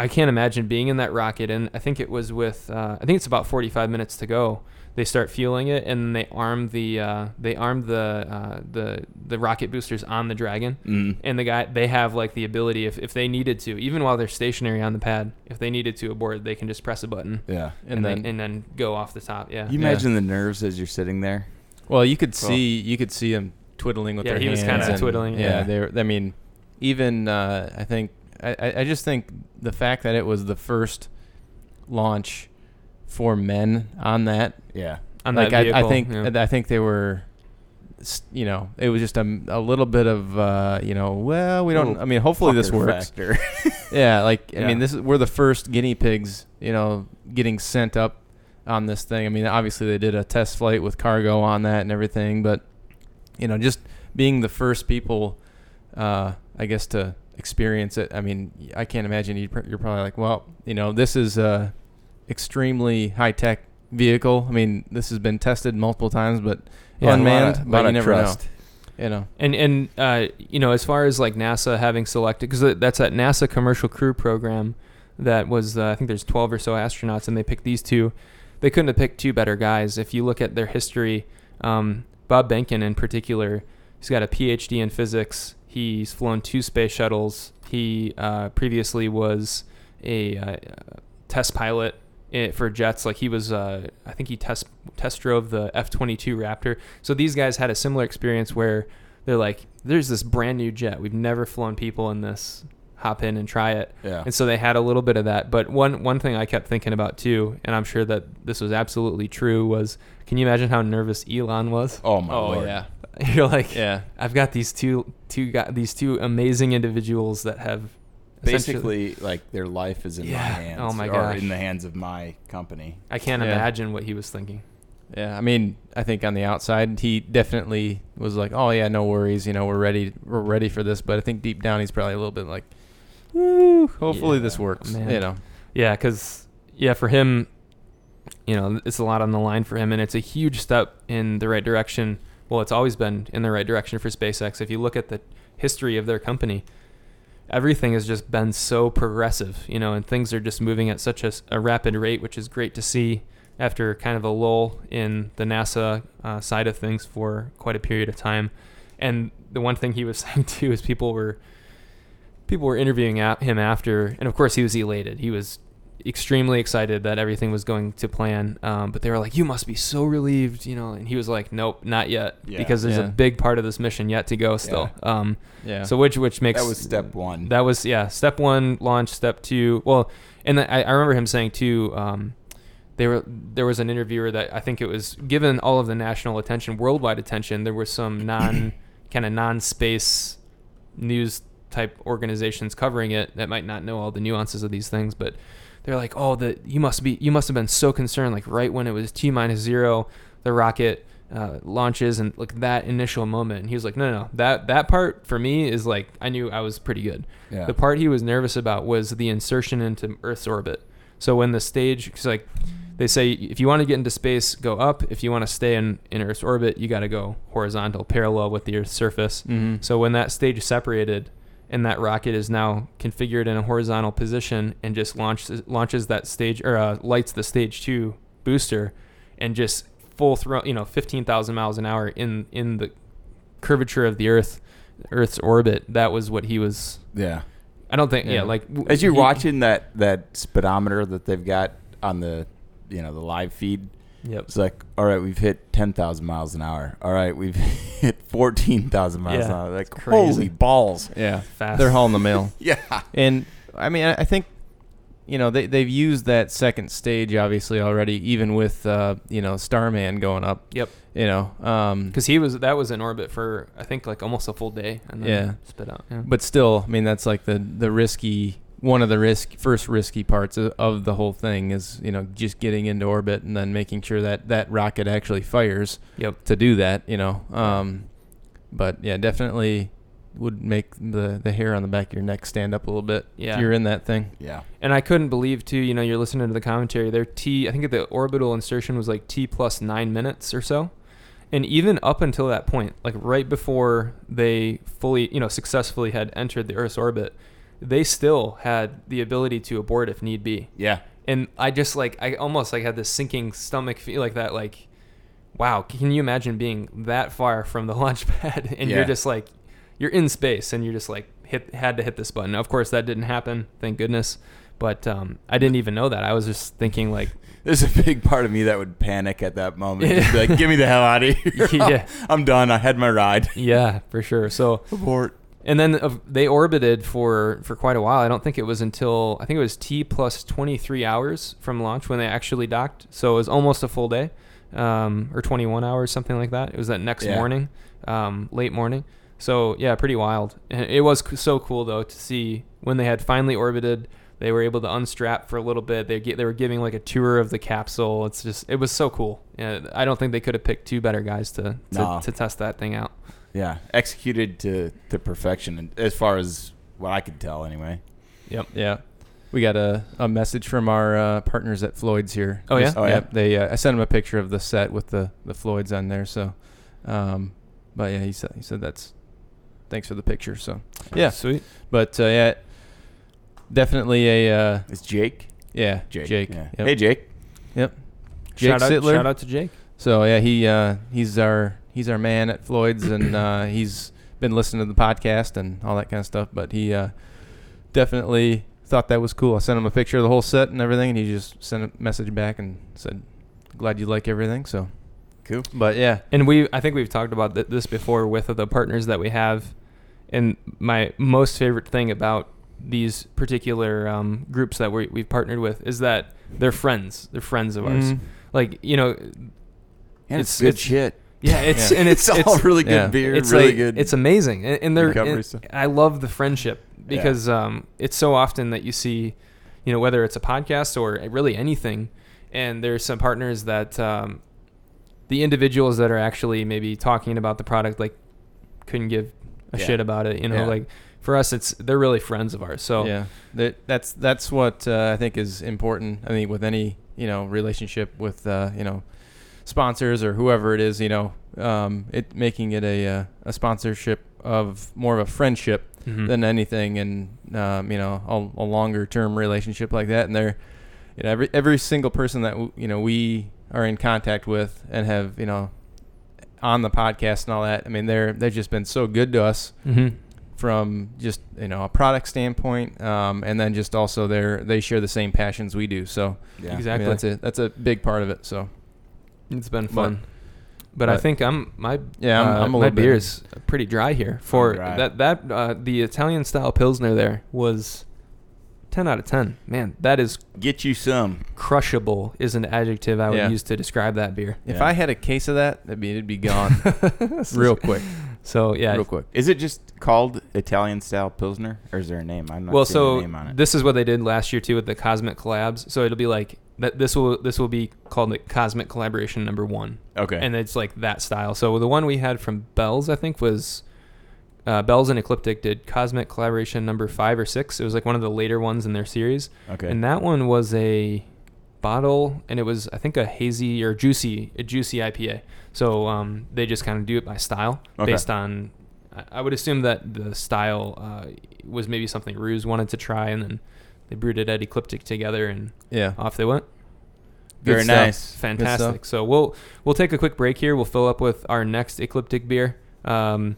I can't imagine being in that rocket, and I think it was with. Uh, I think it's about 45 minutes to go. They start fueling it, and they arm the uh, they armed the uh, the the rocket boosters on the Dragon, Mm. and the guy they have like the ability if, if they needed to, even while they're stationary on the pad, if they needed to abort, they can just press a button Yeah. and, And then then- and then go off the top. Yeah, You Yeah. imagine the nerves as you're sitting there. Well, you could Cool. see you could see him twiddling with Yeah, their hands. Yeah, he was kinda twiddling, Yeah, yeah. they're. I mean, even uh, I think I, I I just think the fact that it was the first launch for men on that. Yeah. on like that I, vehicle. I think yeah. I think they were. You know, it was just a, a little bit of uh, you know. Well, we don't. I mean, hopefully this works. Yeah, like I Yeah. mean, this is we're the first guinea pigs, you know, getting sent up on this thing. I mean, obviously they did a test flight with cargo on that and everything, but you know, just being the first people, uh, I guess to experience it. I mean, I can't imagine you'd, pr- you're probably like, well, you know, this is uh, extremely high tech vehicle. I mean, this has been tested multiple times, but Yeah, a lot unmanned, of- but lot you of never trust. know. You know. And and uh, you know, as far as like NASA having selected, because that's that NASA Commercial Crew Program, that was uh, I think there's 12 or so astronauts, and they picked these two. They couldn't have picked two better guys. If you look at their history, um, Bob Behnken in particular, he's got a PhD in physics. He's flown two space shuttles. He uh, previously was a uh, test pilot i- for jets. Like he was, uh, I think he test test drove the F-22 Raptor. So these guys had a similar experience where they're like, "There's this brand new jet. We've never flown people in this. Hop in and try it." Yeah. And so they had a little bit of that. But one one thing I kept thinking about too, and I'm sure that this was absolutely true, was can you imagine how nervous Elon was? oh my Oh lord. yeah, You're like, yeah. I've got these two two got these two amazing individuals that have essentially- Basically, like their life is in my hands. Oh my or gosh. in the hands of my company. I can't Yeah. imagine what he was thinking. Yeah, I mean, I think on the outside he definitely was like, "Oh yeah, no worries, you know, we're ready, we're ready for this." But I think deep down he's probably a little bit like, "Woo, hopefully Yeah, this works." man. You know, Yeah, because yeah, for him, you know, it's a lot on the line for him, and it's a huge step in the right direction. Well, it's always been in the right direction for SpaceX. If you look at the history of their company, everything has just been so progressive, you know, and things are just moving at such a rapid rate, which is great to see after kind of a lull in the NASA uh, side of things for quite a period of time. And the one thing he was saying too is people were people were interviewing him after, and of course he was elated. He was extremely excited that everything was going to plan. Um, but they were like, "You must be so relieved," you know. And he was like, "Nope, not yet," Yeah. because there's Yeah. a big part of this mission yet to go still. Um, yeah. so which which makes That was step one. that was yeah step one launch step two well and then I, I remember him saying too um, they were there was an interviewer that I think it was given all of the national attention worldwide attention there were some non kind of non space news type organizations covering it that might not know all the nuances of these things but they're like oh the you must be you must have been so concerned like right when it was t minus zero the rocket uh, launches and like that initial moment and he was like no no no that that part for me is like i knew i was pretty good yeah. the part he was nervous about was the insertion into Earth's orbit. So when the stage, cause like they say, if you want to get into space, go up. If you want to stay in, in Earth's orbit, you got to go horizontal, parallel with the Earth's surface. hmm So when that stage separated, and that rocket is now configured in a horizontal position and just launches launches that stage or uh, lights the stage two booster, and just full throw, you know, fifteen thousand miles an hour in in the curvature of the Earth, Earth's orbit. That was what he was. yeah. I don't think. Yeah, Yeah. like As you're he- watching that that speedometer that they've got on the you know the live feed, Yep. it's like, all right, we've hit ten thousand miles an hour. All right, we've hit fourteen thousand miles an hour. Like crazy. holy balls. Yeah, Fast. they're hauling the mail. Yeah. And I mean, I, I think you know they they've used that second stage obviously already, even with uh, you know Starman going up. Yep. You know, um, Because he was that was in orbit for I think like almost a full day and then Yeah. spit out. Yeah. but still, I mean, that's like the the risky one of the risk first risky parts of, of the whole thing is you know just getting into orbit and then making sure that that rocket actually fires Yep. to do that. You know, um, but yeah, definitely would make the the hair on the back of your neck stand up a little bit Yeah. if you're in that thing. Yeah. And I couldn't believe too. You know, you're listening to the commentary. Their T, I think the orbital insertion was like T plus nine minutes or so. And even up until that point, like right before they fully, you know, successfully had entered the Earth's orbit, they still had the ability to abort if need be. Yeah. and I just like I almost like had this sinking stomach feel like that like wow can you imagine being that far from the launch pad and Yeah. you're just like you're in space and you're just like hit had to hit this button of course that didn't happen thank goodness but um, I didn't even know that I was just thinking like There's a big part of me that would panic at that moment. Just be like, get me the hell out of here. Yeah. I'm done. I had my ride. yeah for sure so Abort. And then uh, they orbited for for quite a while I don't think it was until I think it was T plus 23 hours from launch when they actually docked so it was almost a full day um, or 21 hours, something like that. It was that next Yeah. morning, um, late morning. So yeah, pretty wild. And it was c- so cool though to see when they had finally orbited. They were able to unstrap for a little bit. They ge- they were giving like a tour of the capsule. It's just it was so cool. Yeah, I don't think they could have picked two better guys to to, No. to test that thing out. Yeah. Executed to, to perfection, and as far as what I could tell, anyway. Yep. Yeah. We got a, a message from our uh, partners at Floyd's here. Oh, yeah? Just- Oh, yeah? Yep. They uh, I sent him a picture of the set with the the Floyd's on there. So, um, but yeah, he said he said that's thanks for the picture. So yeah, Sweet. but uh, yeah, definitely a uh, It's Jake. yeah Jake. Jake. Yeah. Yep. Hey, Jake. Yep. Jake shout out, Sittler. shout out to Jake. So yeah, he uh, he's our he's our man at Floyd's, and uh, he's been listening to the podcast and all that kind of stuff. But he uh, definitely thought that was cool. I sent him a picture of the whole set and everything, and he just sent a message back and said, "Glad you like everything." So, Cool. but yeah, And we, I think we've talked about th- this before with the partners that we have. And my most favorite thing about these particular um, groups that we, we've partnered with is that they're friends. They're friends of ours. Mhm. Like you know, And It's- it's, good it's- shit. Yeah, it's Yeah. and it's all it's, really good yeah. beer. it's really like, good. It's amazing, and, and they're. and. I love the friendship because um, it's so often that you see, you know, whether it's a podcast or really anything, and there's some partners that um, the individuals that are actually maybe talking about the product like couldn't give a Yeah. shit about it. You know, Yeah. like for us, it's they're really friends of ours. So yeah, that, that's that's what uh, I think is important. I mean, with any you know relationship with uh, you know sponsors or whoever it is, you know, um, it making it a uh, a sponsorship of more of a friendship Mhm. than anything, and um, you know, a, a longer term relationship like that. And they're, you know, every every single person that w- you know we are in contact with and have you know on the podcast and all that. I mean, they're they've just been so good to us Mhm. from just you know a product standpoint, um, and then just also they they share the same passions we do. So yeah. I mean, Exactly. that's a that's a big part of it. So It's been fun. But, I think I'm my Yeah, I'm- uh, I'm a my little beer is pretty dry here for dry. that that uh, the Italian style pilsner there was ten out of ten. Man, that is Get you some. crushable is an adjective I would Yeah. use to describe that beer. if Yeah. I had a case of that, I mean, it'd be gone real quick, So yeah. real quick. Is it just called Italian style Pilsner, or is there a name? I'm not Well, so a name on it. this is what they did last year too with the Cosmic collabs. So it'll be like that. This will this will be called the Cosmic collaboration number one. okay. and it's like that style. So the one we had from Bell's, I think, was uh, Bell's and Ecliptic did Cosmic Collaboration number five or six. It was like one of the later ones in their series, okay. and that one was a bottle, and it was I think a hazy or juicy, a juicy IPA. So um, they just kind of do it by style, Okay. based on. I- I would assume that the style uh, was maybe something Ruse wanted to try, and then they brewed it at Ecliptic together, and Yeah, off they went. Very stuff. nice. Fantastic. So we'll we'll take a quick break here. We'll fill up with our next Ecliptic beer. Um,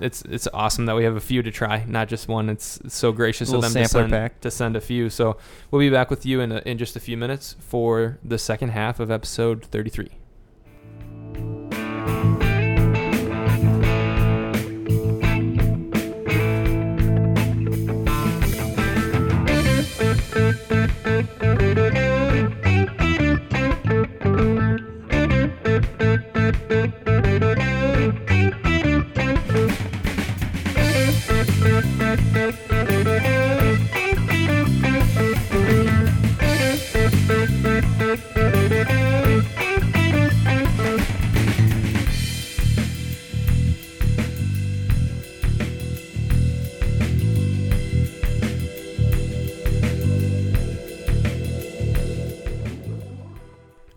it's it's awesome that we have a few to try, not just one. It's, it's so gracious of them to send, pack. to send a few. So we'll be back with you in a, in just a few minutes for the second half of episode 33.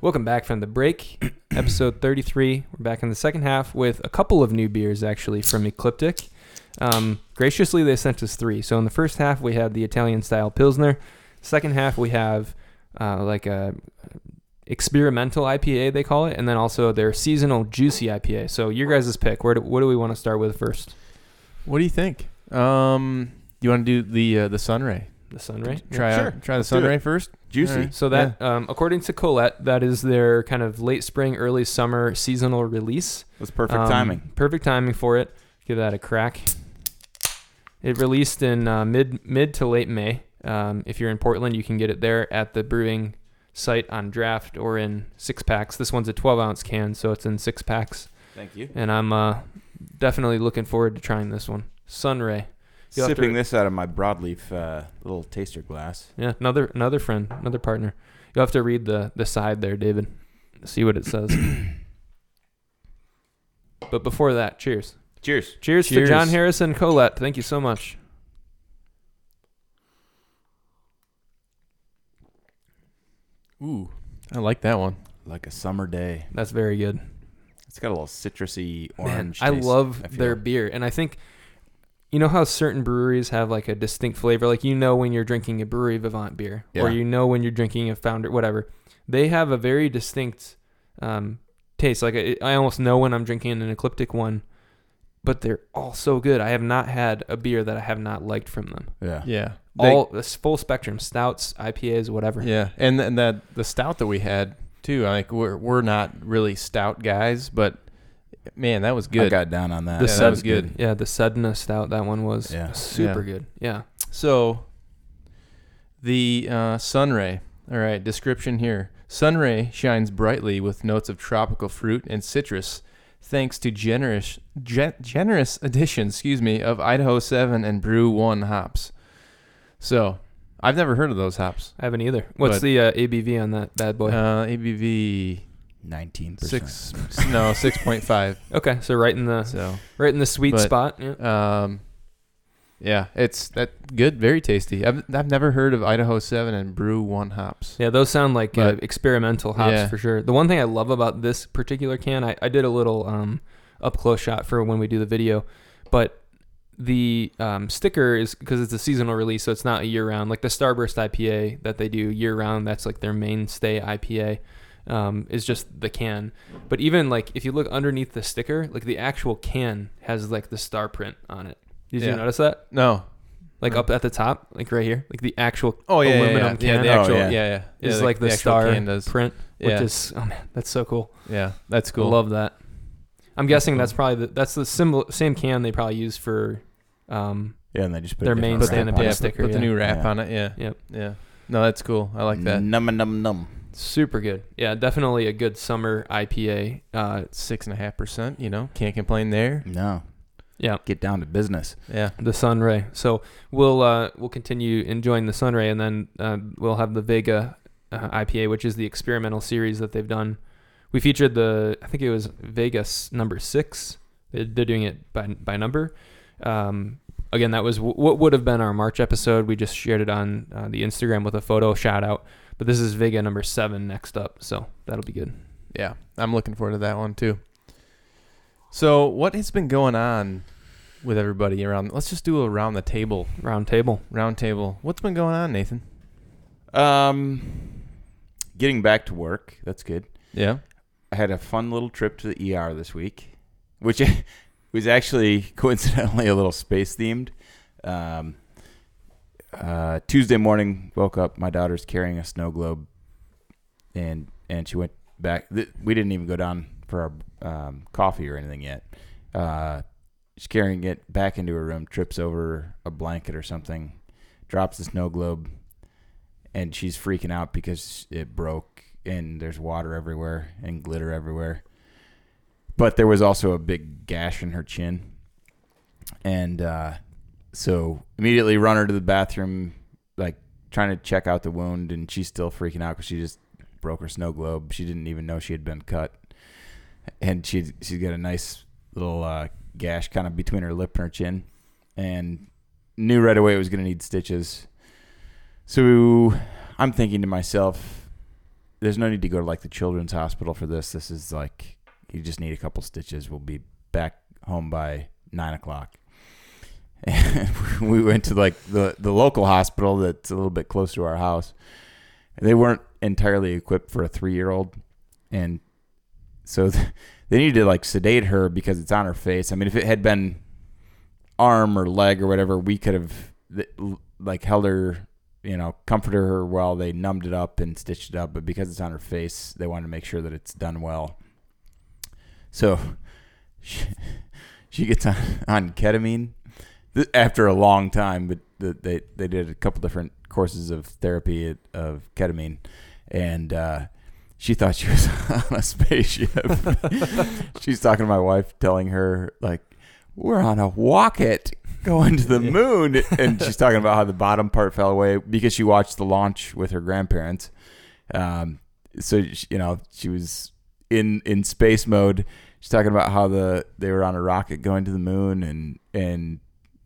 Welcome back from the break, episode 33. We're back in the second half with a couple of new beers actually from Ecliptic. Um, graciously, they sent us three. So in the first half, we had the Italian style Pilsner. Second half, we have uh, like a experimental IPA, they call it, and then also their seasonal juicy IPA. So your guys' pick. Where do, what do we want to start with first? What do you think? Um, you want to do the uh, the Sunray? The Sunray. Try sure. out, try the Let's Sunray first. Juicy. Alright. So that, um, according to Colette, that is their kind of late spring, early summer seasonal release. That's perfect Um, timing. Perfect timing for it. Give that a crack. It released in uh, mid mid to late May. Um, if you're in Portland, you can get it there at the brewing site on draft or in six packs. This one's a 12 ounce can, so it's in six packs. Thank you. And I'm uh, definitely looking forward to trying this one. Sunray. You'll have to- Sipping this out of my broadleaf uh, little taster glass. Yeah, another another friend, another partner. You'll have to read the the side there, David. See what it says. but before that, cheers. Cheers. Cheers, to Cheers. John Harrison Colette. Thank you so much. Ooh, I like that one. Like a summer day. That's very good. It's got a little citrusy Man, orange. I taste, love I their beer, and I think you know how certain breweries have like a distinct flavor. Like you know when you're drinking a Brewery Vivant beer, or you know when you're drinking a Founder, whatever. They have a very distinct um, taste. Like I, I almost know when I'm drinking an Ecliptic one, but they're all so good. I have not had a beer that I have not liked from them. Yeah. Yeah. They- All this full spectrum, stouts, IPAs, whatever. Yeah, and and that the stout that we had too. Like we're we're not really stout guys, but man, that was good. I got down on that. The yeah, Sud- that was good. Yeah, the Sudna stout, that one was Yeah. super Yeah. good. Yeah. So, the uh, Sunray. All right, description here. Sunray shines brightly with notes of tropical fruit and citrus, thanks to generous gen- generous additions, excuse me, of Idaho Seven and Bru-1 hops. So, I've never heard of those hops. I haven't either. What's But- the uh, ABV on that bad boy? Uh, ABV Nineteen percent. six, no six point five. okay, so right in the So, right in the sweet But- spot. Yeah. um, yeah, it's that good, very tasty. I've I've never heard of Idaho Seven and Bru-1 hops. Yeah, those sound like uh, But- experimental hops Yeah. for sure. The one thing I love about this particular can, I, I did a little um, up close shot for when we do the video, but the um, sticker is because it's a seasonal release, so it's not a year round. Like the Starburst IPA that they do year round, that's like their mainstay IPA. Um, is just the can, but even like if you look underneath the sticker, like the actual can has like the star print on it. Did you notice that? No. Like No. up at the top, like right here, like the actual Oh yeah, yeah, aluminum yeah. can yeah, the Oh, actual, yeah. yeah, yeah, yeah. is like the, actual star can does. print, which Yeah. is oh man, that's so cool. Yeah, that's cool. I love that. I'm guessing cool. that's probably the, that's the symbol, same can they probably use for. Um, Yeah, and they just put Their a main put stand-up on yeah, it. put, sticker, put the yeah. new wrap Yeah. on it. Yeah, Yep. yeah. No, that's cool. I like that. Num num num. Super good. Yeah, definitely a good summer IPA. Uh, Six and a half percent. You know, can't complain there. No, yeah, get down to business. Yeah, the Sunray. So we'll uh, we'll continue enjoying the Sunray, and then uh, we'll have the Vega uh, IPA, which is the experimental series that they've done. We featured the I think it was Vegas number six. They- They're doing it by by number. Um, again, that was w- what would have been our March episode. We just shared it on uh, the Instagram with a photo shout out. But this is Vega number seven next up, so that'll be good. yeah. I'm looking forward to that one too. So, what has been going on with everybody around? Let's just do a round the table. Round table. Round table. What's been going on, Nathan? Um, getting back to work. That's good. Yeah. I had a fun little trip to the ER this week, which was actually coincidentally a little space themed. Um, uh, Tuesday morning, woke up. My daughter's carrying a snow globe, and and she went back. Th- we didn't even go down for our um, coffee or anything yet. Uh, she's carrying it back into her room, trips over a blanket or something, drops the snow globe, and she's freaking out because it broke and there's water everywhere and glitter everywhere. But there was also a big gash in her chin. And uh, so immediately run her to the bathroom, like trying to check out the wound, and she's still freaking out because she just broke her snow globe. She didn't even know she had been cut, and she she's got a nice little uh, gash kind of between her lip and her chin, and knew right away it was going to need stitches. So I'm thinking to myself, there's no need to go to like the children's hospital for this. This is like you just need a couple stitches. We'll be back home by nine o'clock. And we went to like the the local hospital that's a little bit close to our house. They weren't entirely equipped for a three year old, and so they needed to like sedate her because it's on her face. I mean, if it had been arm or leg or whatever, we could have like held her you know, comforted her while they numbed it up and stitched it up. But because it's on her face, they wanted to make sure that it's done well. So she, she gets on, on ketamine th- after a long time, but the, they they did a couple different courses of therapy of ketamine, and uh, she thought she was on a spaceship. She's talking to my wife, telling her like, "We're on a rocket." going to the moon and she's talking about how the bottom part fell away because she watched the launch with her grandparents um, so she, you know she was in in space mode she's talking about how the they were on a rocket going to the moon and and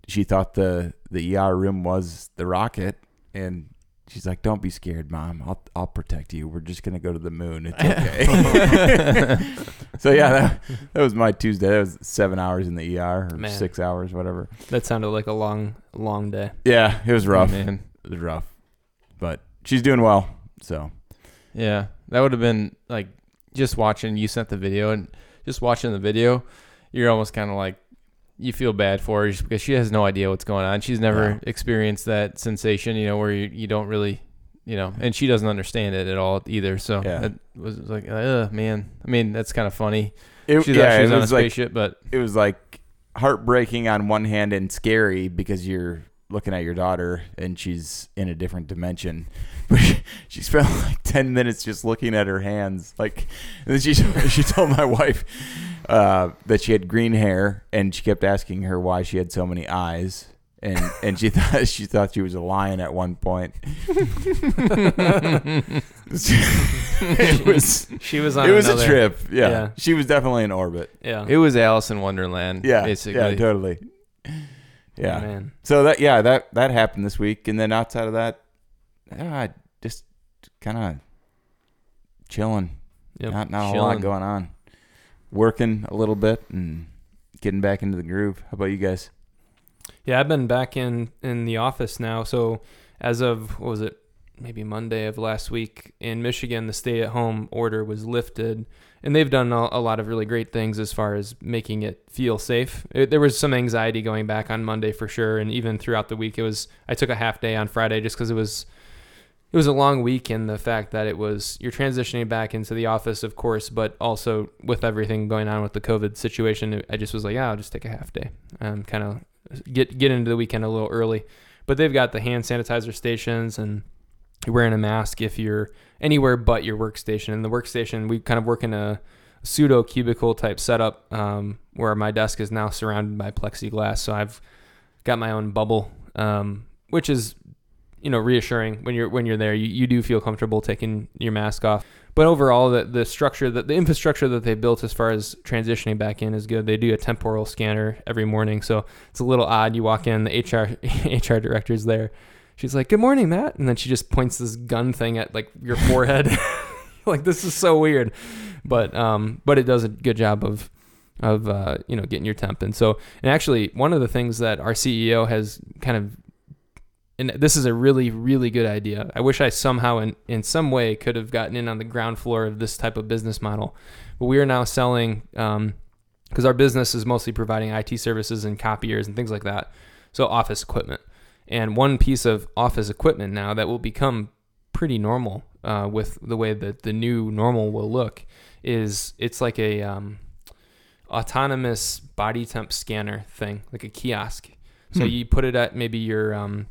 she thought the the ER room was the rocket and she's like, "Don't be scared, mom. I'll I'll protect you. We're just gonna go to the moon. It's okay." so yeah, that, that was my Tuesday. That was seven hours in the ER or Man. six hours, whatever. That sounded like a long, long day. Yeah, it was rough. man. It was rough, but she's doing well. So Yeah, that would have been like just watching. You sent the video and just watching the video, you're almost kind of like you feel bad for her just because she has no idea what's going on. She's never Yeah. experienced that sensation, you know, where you, you don't really, you know, and she doesn't understand it at all either. So Yeah. it was like, uh, man. I mean, that's kind of funny. it, She yeah, she was it on a was like spaceship, but it was like heartbreaking on one hand and scary because you're looking at your daughter and she's in a different dimension. But she spent like ten minutes just looking at her hands. Like, and then she she told my wife uh, that she had green hair, and she kept asking her why she had so many eyes. And, and she thought she thought she was a lion at one point. it was She was on. it was another- a trip. Yeah. yeah. she was definitely in orbit. Yeah. it was Alice in Wonderland. Yeah, basically. yeah, totally. Yeah. Man. So that yeah that that happened this week, and then outside of that, uh, just kind of chilling. Yep. Not not a whole lot Chilling. going on. Working a little bit and getting back into the groove. How about you guys? Yeah, I've been back in in the office now. So as of what was it, maybe Monday of last week in Michigan, the stay-at-home order was lifted, and they've done a, lot of really great things as far as making it feel safe. It, there was some anxiety going back on Monday for sure, and even throughout the week, it was. I took a half day on Friday just because it was. It was a long week, and the fact that it was you're transitioning back into the office, of course, but also with everything going on with the COVID situation, I just was like, yeah, I'll just take a half day, um, kind of get get into the weekend a little early. But they've got the hand sanitizer stations and you're wearing a mask if you're anywhere but your workstation. And the workstation, we kind of work in a pseudo cubicle type setup um, where my desk is now surrounded by plexiglass. So I've got my own bubble, um, which is you know reassuring when you're when you're there. You, you do feel comfortable taking your mask off. But overall, the, the structure, that the infrastructure that they built as far as transitioning back in is good. They do a temporal scanner every morning, so it's a little odd. You walk in, the HR HR director's there. She's like, "Good morning, Matt," and then she just points this gun thing at like your forehead. like this is so weird, but um, but it does a good job of of uh, you know getting your temp. And so, and actually, one of the things that our CEO has kind of and this is a really really good idea. I wish i somehow in, in some way could have gotten in on the ground floor of this type of business model. But we are now selling because our business is mostly providing it services and copiers and things like that. So office equipment. And one piece of office equipment now that will become pretty normal uh, with the way that the new normal will look is it's like a um, autonomous body temp scanner thing like a kiosk. So Hmm. you put it at maybe your um,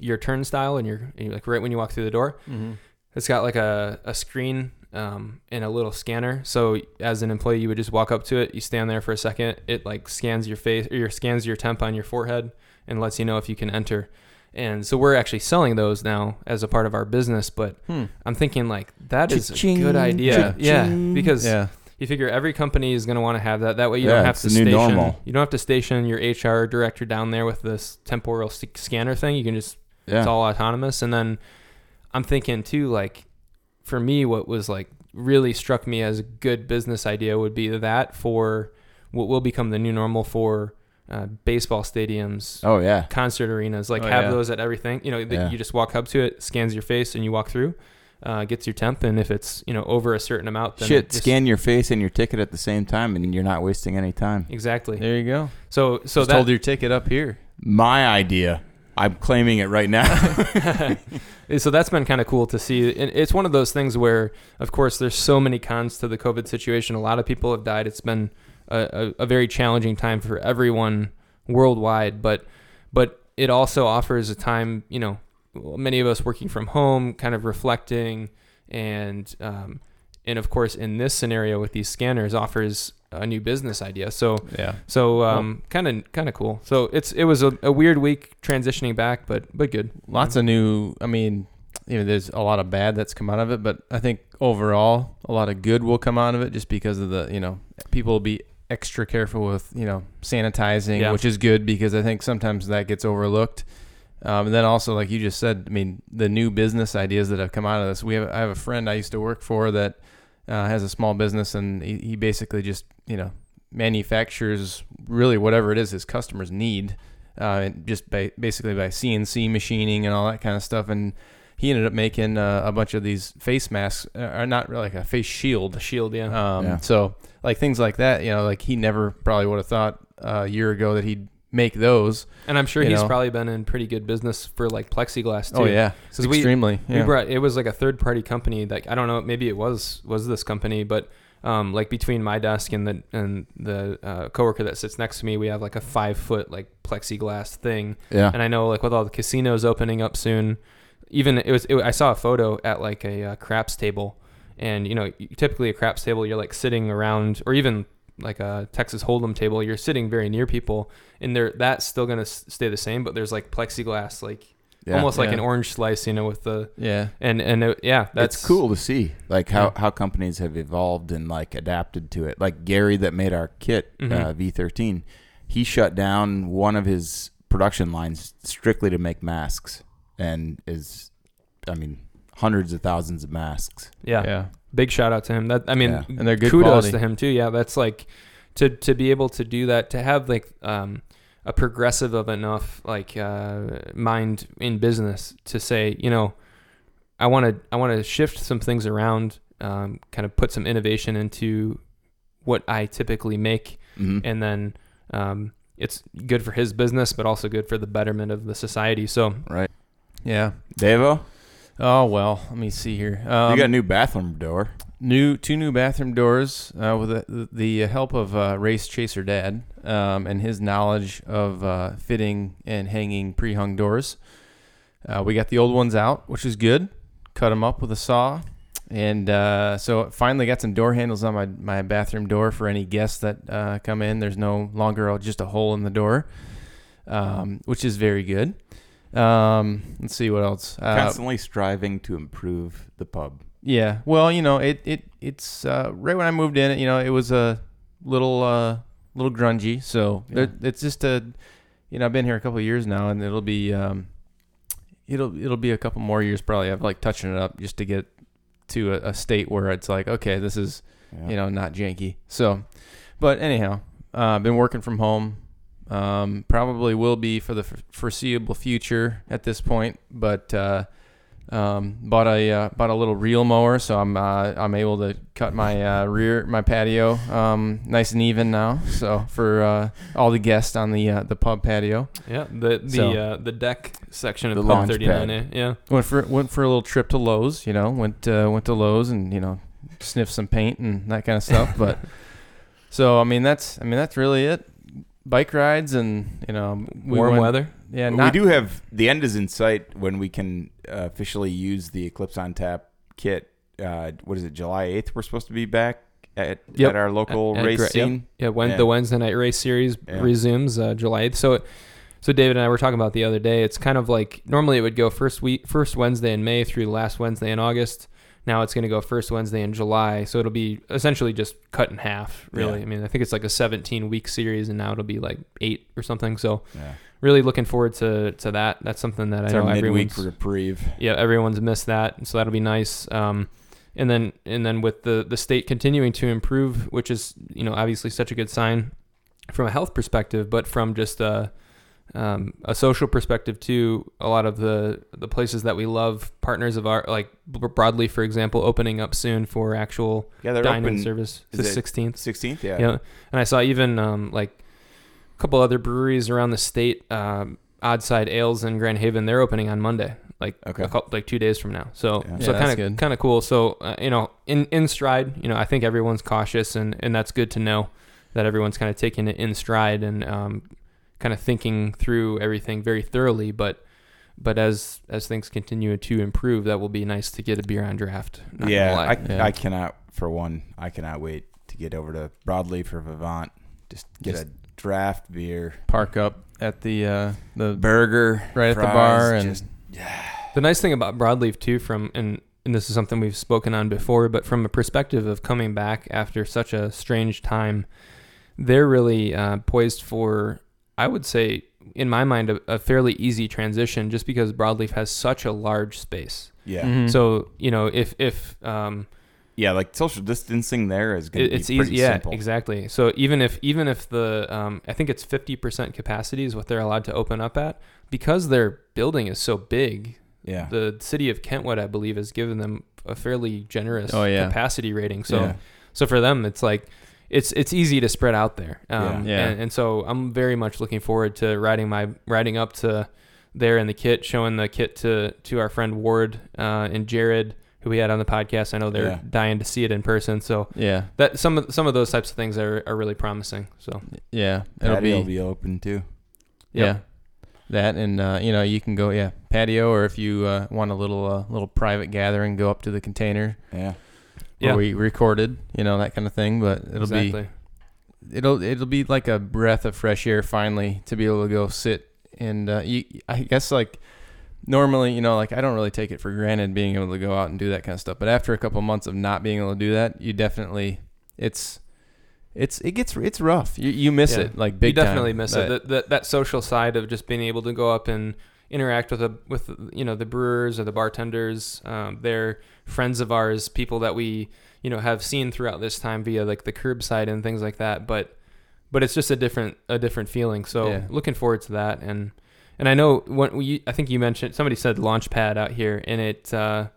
your turnstile and you're, and you're like right when you walk through the door. Mm-hmm. It's got like a, a screen um, and a little scanner. So as an employee, you would just walk up to it. You stand there for a second. It like scans your face or your scans your temp on your forehead and lets you know if you can enter. And so we're actually selling those now as a part of our business. But Hmm. I'm thinking like that is a Cha-ching, good idea. Yeah, cha-ching. because Yeah. you figure every company is going to want to have that. That way you Yeah, don't have to station. normal. You don't have to station your HR director down there with this temporal s- scanner thing. You can just Yeah. it's all autonomous. And then I'm thinking too, like for me, what was like really struck me as a good business idea would be that for what will become the new normal for uh, baseball stadiums, oh yeah. concert arenas. Like Oh, have yeah. those at everything. You know, that Yeah. you just walk up to it, scans your face, and you walk through. Uh, gets your temp, and if it's you know over a certain amount, then Shit, just- scan your face and your ticket at the same time, and you're not wasting any time. exactly. There you go. So so Just that hold your ticket up here. My idea. I'm claiming it right now. so that's been kind of cool to see. It's one of those things where, of course, there's so many cons to the COVID situation. A lot of people have died. It's been a, a, a very challenging time for everyone worldwide. But but it also offers a time, you know, many of us working from home, kind of reflecting, and um, and of course, in this scenario with these scanners, offers a new business idea. So Yeah. so um, kind of kind of cool. So it's it was a, a weird week transitioning back, but but good. Lots of new. I mean, you know, there's a lot of bad that's come out of it, but I think overall, a lot of good will come out of it just because of the, you know, people will be extra careful with, you know, sanitizing, Yeah. which is good because I think sometimes that gets overlooked. Um, and then also, like you just said, I mean, the new business ideas that have come out of this. We have, I have a friend I used to work for that uh, has a small business, and he, he basically just, you know, manufactures really whatever it is his customers need, uh, just by basically by CNC machining and all that kind of stuff. And he ended up making uh, a bunch of these face masks, uh, or not really like a face shield. The shield, yeah. Um, Yeah. So like things like that, you know, like he never probably would have thought uh, a year ago that he'd make those. and I'm sure he's know. probably been in pretty good business for like plexiglass too. Oh yeah, we- extremely. We yeah. brought it was like a third party company Like I don't know maybe it was was this company but um, like between my desk and the and the uh, coworker that sits next to me we have like a five foot like plexiglass thing Yeah. and I know like with all the casinos opening up soon even it was it, I saw a photo at like a uh, craps table and you know typically a craps table you're like sitting around or even like a Texas Hold'em table you're sitting very near people and there that's still gonna s- stay the same but there's like plexiglass like Yeah. almost like Yeah. an orange slice you know with the Yeah. and and it, yeah, that's That's cool to see, like how, Yeah. how companies have evolved and like adapted to it. Like Gary that made our kit Mhm. uh, V13, he shut down one of his production lines strictly to make masks, and is, I mean, hundreds of thousands of masks. Yeah. Yeah. Big shout out to him. That I mean, Yeah. And they're good kudos quality. to him too. Yeah, that's like to to be able to do that to have like um a progressive of enough like uh mind in business to say, you know, I want to I want to shift some things around, um kind of put some innovation into what I typically make Mhm. and then um it's good for his business but also good for the betterment of the society. So, right, Yeah. Devo, Oh well, let me see here. Um, you got a new bathroom door. new two new bathroom doors uh, with the, the help of uh, Race Chaser Dad um, and his knowledge of uh, fitting and hanging pre-hung doors. Uh, we got the old ones out, which is good. Cut them up with a saw, and uh, so finally got some door handles on my my bathroom door for any guests that uh, come in. There's no longer just a hole in the door, um, which is very good. Um, let's see what else. Uh, Constantly striving to improve the pub. yeah. Well, you know, it it it's uh, right when I moved in. You know, it was a little uh little grungy. So there- it's just a, you know, I've been here a couple of years now, and it'll be um, it'll it'll be a couple more years probably. I've like touching it up just to get to a, a state where it's like, okay, this is Yeah. you know not janky. So, but anyhow, uh, been working from home. Um, probably will be for the f- foreseeable future at this point, but uh, um, bought a uh, bought a little reel mower, so I'm uh, I'm able to cut my uh, rear my patio um, nice and even now. So for uh, all the guests on the uh, the pub patio, yeah, the the So- uh, the deck section of The Pub launch 39A. Yeah. went for went for a little trip to Lowe's. You know, went uh, went to Lowe's and you know sniffed some paint and that kind of stuff. But so I mean that's I mean that's really it. Bike rides and you know we Warm went- weather. Yeah, not, we do have the end is in sight when we can uh, officially use the Eclipse on Tap kit. Uh, what is it? July eighth. We're supposed to be back at, Yep. at our local At- at race yep. scene. Yeah, when Yeah. the Wednesday night race series Yeah. resumes uh, July 8th. So, so David and I were talking about the other day. It's kind of like normally it would go first week, first Wednesday in May through the last Wednesday in August. Now it's going to go first Wednesday in July. So it'll be essentially just cut in half. Really, Yeah. I mean, I think it's like a 17 week series, and now it'll be like eight or something. So Yeah. really looking forward to to that. That's something that It's I know our everyone's reprieve. yeah, everyone's missed that, so that'll be nice. Um, and then and then with the the state continuing to improve, which is you know obviously such a good sign from a health perspective, but from just a um, a social perspective too. A lot of the the places that we love, partners of our like Broadleaf, for example, opening up soon for actual Yeah, they're dining service. is The sixteenth. sixteenth. Yeah. Yeah, and I saw even um, like a couple other breweries around the state, um, Oddside Ales in Grand Haven. They're opening on Monday, like Okay. a couple, like two days from now. So Yeah. so kind of kind of cool. So uh, you know, in in stride, you know, I think everyone's cautious, and and that's good to know that everyone's kind of taking it in stride and um, kind of thinking through everything very thoroughly. But but as as things continue to improve, that will be nice to get a beer on draft. yeah. I, Yeah. I cannot for one. I cannot wait to get over to Broadleaf or Vivant. Just get Just- a draft beer, park up at the uh, the burger right at the bar and just The nice thing about broadleaf too, from and and this is something we've spoken on before, but from a perspective of coming back after such a strange time, they're really uh, poised for, I would say, in my mind, a, a fairly easy transition just because broadleaf has such a large space. Yeah. Mhm. So you know, if if um, Yeah, like social distancing there is going to be it's pretty easy, yeah, simple. exactly. So even if even if the um, I think it's fifty percent capacity is what they're allowed to open up at because their building is so big. Yeah. The city of Kentwood, I believe, has given them a fairly generous Oh, yeah. capacity rating. So Yeah. so for them, it's like it's it's easy to spread out there. Um, Yeah. Yeah. And, and so I'm very much looking forward to riding my riding up to there in the kit, showing the kit to to our friend Ward uh, and Jared, who we had on the podcast. I know they're Yeah. dying to see it in person. So Yeah. that some of some of those types of things are, are really promising. So Yeah. It'll Patio be, will be open too. yeah. Yep. That and uh, you know you can go yeah patio or if you uh, want a little uh, little private gathering go up to the container Yeah. Yeah. we recorded you know that kind of thing but it'll exactly. be it'll it'll be like a breath of fresh air finally to be able to go sit and uh, you, I guess like normally you know like I don't really take it for granted being able to go out and do that kind of stuff but after a couple months of not being able to do that you definitely it's it's it gets it's rough you you miss Yeah. it like big you definitely time. miss But- it. That, that that social side of just being able to go up and interact with a with you know the brewers or the bartenders. Um, they're friends of ours, people that we you know have seen throughout this time via like the curbside and things like that. But but it's just a different a different feeling. So Yeah. looking forward to that. And and I know when we I think you mentioned somebody said Launchpad out here, and it uh,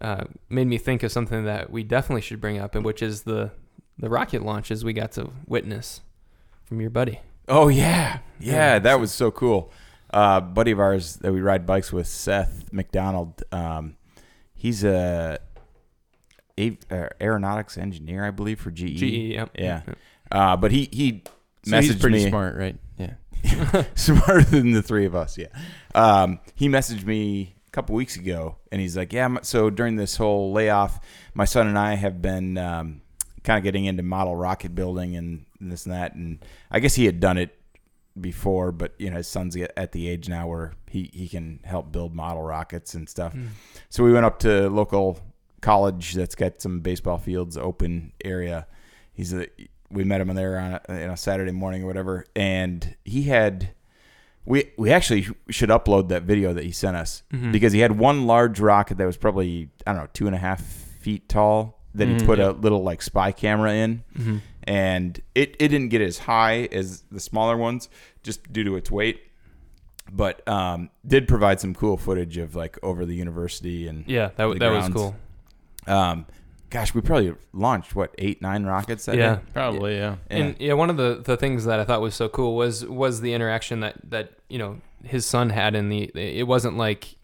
uh, made me think of something that we definitely should bring up, and which is the the rocket launches we got to witness from your buddy. Oh yeah, yeah, Yeah. that was so cool. Uh, buddy of ours that we ride bikes with, Seth McDonald. Um, he's a, a uh, aeronautics engineer, I believe, for GE. GE, yep. Yeah. Uh, but he he so messaged he's pretty me smart right yeah smarter than the three of us. Yeah. Um, he messaged me a couple weeks ago, and he's like, "Yeah, so during this whole layoff, my son and I have been um, kind of getting into model rocket building and this and that, and I guess he had done it before, but you know, his son's at at the age now where he he can help build model rockets and stuff. Mm. So we went up to local college that's got some baseball fields open area. He's a we met him there on a, you know, Saturday morning or whatever, and he had we we actually should upload that video that he sent us Mhm. because he had one large rocket that was probably I don't know two and a half feet tall that he put Yeah. a little like spy camera in, Mhm. and it, it didn't get as high as the smaller ones just due to its weight but um, did provide some cool footage of like over the university and Yeah, that, w- The that was grounds. cool. um, gosh we probably launched what eight nine rockets that Yeah. day probably yeah yeah. And yeah, one of the, the things that I thought was so cool was was the interaction that that you know his son had in the. It wasn't like.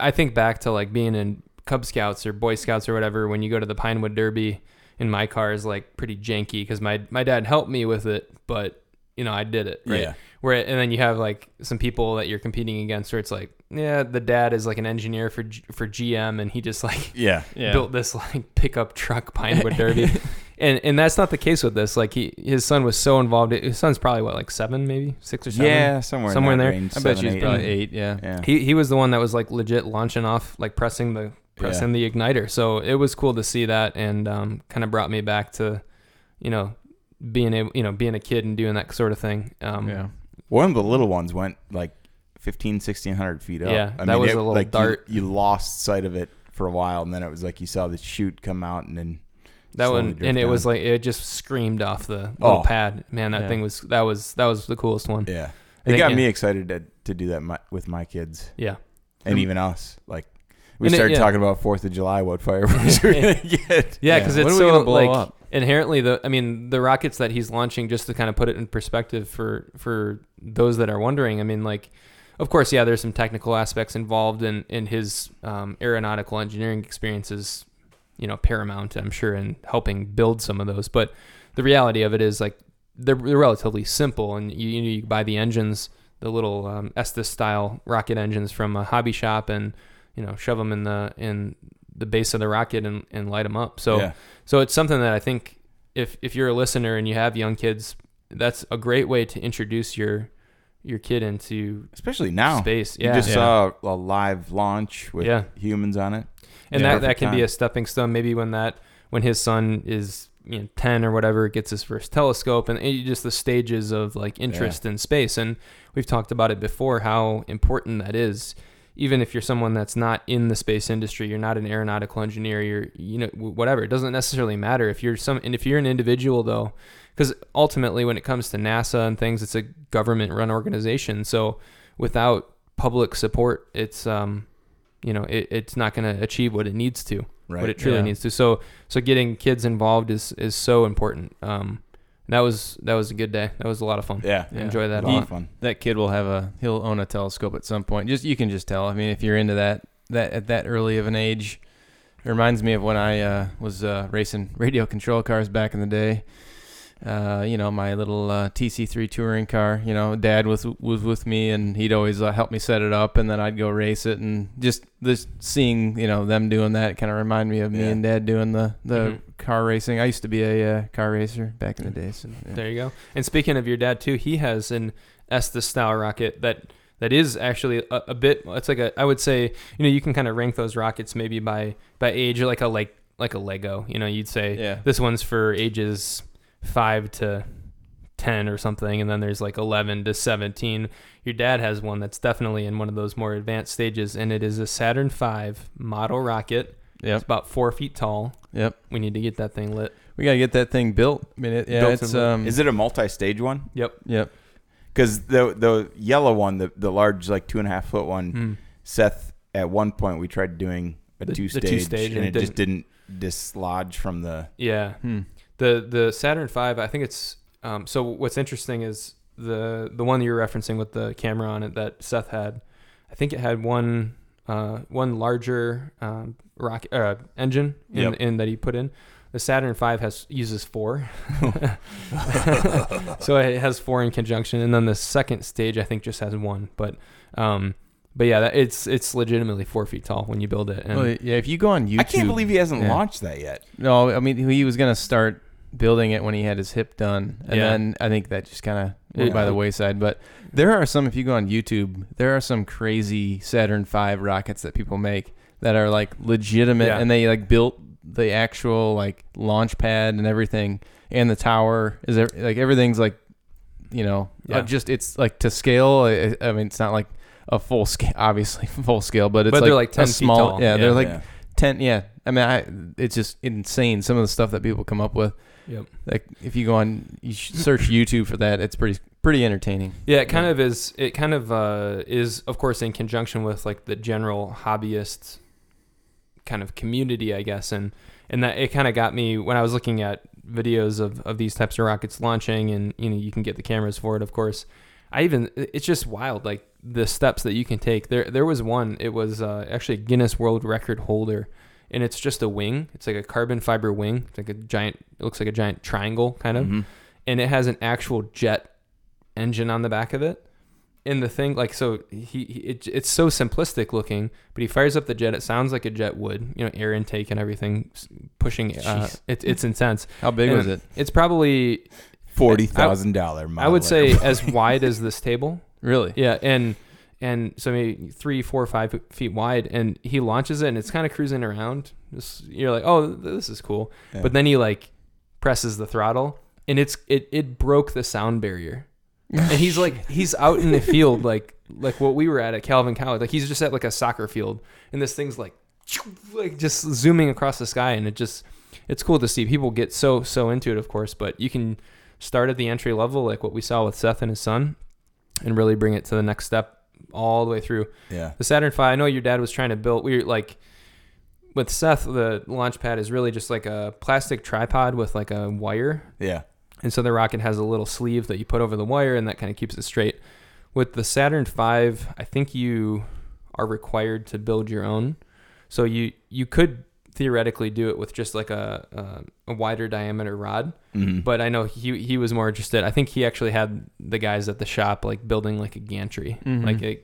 I think back to like being in Cub Scouts or Boy Scouts or whatever when you go to the Pinewood Derby, and my car is like pretty janky because my my dad helped me with it, but you know I did it right. yeah Where and then you have like some people that you're competing against where it's like yeah the dad is like an engineer for G- for GM and he just like yeah yeah built this like pickup truck Pinewood Derby, and and that's not the case with this. Like he, his son was so involved. His son's probably what like seven, maybe six or seven. yeah somewhere Somewhere in in, there. range, I bet seven, she's eight. probably mm. eight yeah yeah He he was the one that was like legit launching off, like pressing the pressing the igniter. So it was cool to see that, and um, kind of brought me back to, you know, being able, you know, being a kid and doing that sort of thing. Um, yeah one of the little ones went like 15 1600 feet up Yeah, that was a little like, you- dart. you, lost sight of it for a while and then it was like you saw the chute come out and then That one, drift and it down. was like it just screamed off the little Oh. pad. Man, that Yeah. thing was that was that was the coolest one. yeah it think- got yeah. me excited to, to do that my, with my kids Yeah. and even us. Like we and it- started yeah. talking about Fourth of July, what fireworks we're gonna get. Yeah, because When it's we so gonna blow like up? inherently the. I mean, the rockets that he's launching, just to kind of put it in perspective for for those that are wondering. I mean, like, of course, yeah, there's some technical aspects involved, in in his um, aeronautical engineering experiences, you know, paramount. I'm sure in helping build some of those, but the reality of it is like they're, they're relatively simple, and you you, know, you buy the engines, the little um, Estes style rocket engines from a hobby shop, and you know, shove them in the in the base of the rocket and, and light them up. So yeah. so it's something that I think if if you're a listener and you have young kids, that's a great way to introduce your your kid into especially now. space. You Yeah. just Yeah. saw a live launch with Yeah. humans on it. and Yeah. that, that can be a stepping stone maybe when that when his son is you know, 10 or whatever gets his first telescope and it, just the stages of like interest in space and we've talked about it before how important that is even if you're someone that's not in the space industry you're not an aeronautical engineer you're you know whatever it doesn't necessarily matter if you're some and if you're an individual though because ultimately when it comes to NASA and things it's a government run organization so without public support it's um you know it, it's not going to achieve what it needs to Right. what it truly Yeah. needs to. So so getting kids involved is is so important. Um, that was that was a good day. That was a lot of fun. Yeah. Yeah. Enjoy that A a lot lot. of fun. that kid will have a he'll own a telescope at some point. Just you can just tell. I mean, if you're into that that at that early of an age, it reminds me of when I uh, was uh, racing radio control cars back in the day. Uh, you know, my little uh, TC3 touring car. You know, Dad was was with me, and he'd always uh, help me set it up, and then I'd go race it. And just this seeing, you know, them doing that kind of remind me of me Yeah. and Dad doing the the Mhm. car racing. I used to be a uh, car racer back in the day. So, yeah. There you go. And speaking of your dad too, he has an Estes style rocket that that is actually a, a bit. It's like a. I would say you know you can kind of rank those rockets maybe by by age or like a like like a Lego. You know, you'd say Yeah. this one's for ages five to 10 or something and then there's like 11 to 17 your dad has one that's definitely in one of those more advanced stages and it is a saturn v model rocket Yeah. it's about four feet tall Yep. we need to get that thing lit We gotta get that thing built. I mean, it, yeah, Built it's um. Is it a multi-stage one? yep Yep. Because the the yellow one, the the large like two and a half foot one, Mm. Seth at one point we tried doing a The- two the stage, two-stage, and and it it just didn't dislodge from the. yeah Hmm. The the saturn v i think it's um, so what's interesting is the the one that you're referencing with the camera on it that seth had i think it had one uh, one larger um, rocket uh, engine in, Yep. in that he put in the saturn v has uses four so it has four in conjunction and then the second stage i think just has one but um but yeah that, it's it's legitimately four feet tall when you build it and Well, yeah, if you go on YouTube, I can't believe he hasn't yeah. launched that yet. No, I mean he was gonna start building it when he had his hip done, and Yeah. then I think that just kind of went Yeah. by the wayside. But there are some. If you go on YouTube, there are some crazy Saturn V rockets that people make that are like legitimate, Yeah. and they like built the actual like launch pad and everything, and the tower is there, like everything's like, you know, Yeah. uh, just it's like to scale. I, I mean, it's not like a full scale, obviously full scale, but it's But like they're like a 10 feet small. tall. Yeah, they're like Yeah. ten. Yeah, I mean, I, it's just insane. Some of the stuff that people come up with. Yep. Like if you go on, you search YouTube for that. It's pretty pretty entertaining. Yeah, it kind of is. It kind of uh, is, of course, in conjunction with like the general hobbyist kind of community, I guess, and and that it kind of got me when I was looking at videos of, of these types of rockets launching, and you know you can get the cameras for it, of course. I even it's just wild, like the steps that you can take. There there was one. It was uh, actually a Guinness World Record holder, and it's just a wing. It's like a carbon fiber wing. It's like a giant. It looks like a giant triangle, kind of Mhm. and it has an actual jet engine on the back of it. And the thing, like, so he, he it, it's so simplistic looking, but he fires up the jet. It sounds like a jet would, you know, air intake and everything, pushing. Uh, it, it's intense. How big And was it? It's probably, Forty thousand dollar. I would say, as wide as this table. Really? Yeah, and and so maybe three, four, five feet wide, and he launches it, and it's kind of cruising around. Just, you're like, oh, this is cool. Yeah. But then he like presses the throttle, and it's it it broke the sound barrier. and he's like he's out in the field like like what we were at at Calvin College. Like he's just at like a soccer field, and this thing's like like just zooming across the sky, and it just it's cool to see people get so so into it, of course. But you can start at the entry level, like what we saw with Seth and his son, and really bring it to the next step all the way through. Yeah. The Saturn V, I know your dad was trying to build. We were like, with Seth, the launch pad is really just like a plastic tripod with like a wire. Yeah. And so the rocket has a little sleeve that you put over the wire and that kind of keeps it straight. With the Saturn V, I think you are required to build your own. So you you could theoretically do it with just like a a, a wider diameter rod, Mhm. but I know he he was more interested. I think he actually had the guys at the shop like building like a gantry, Mhm. like a.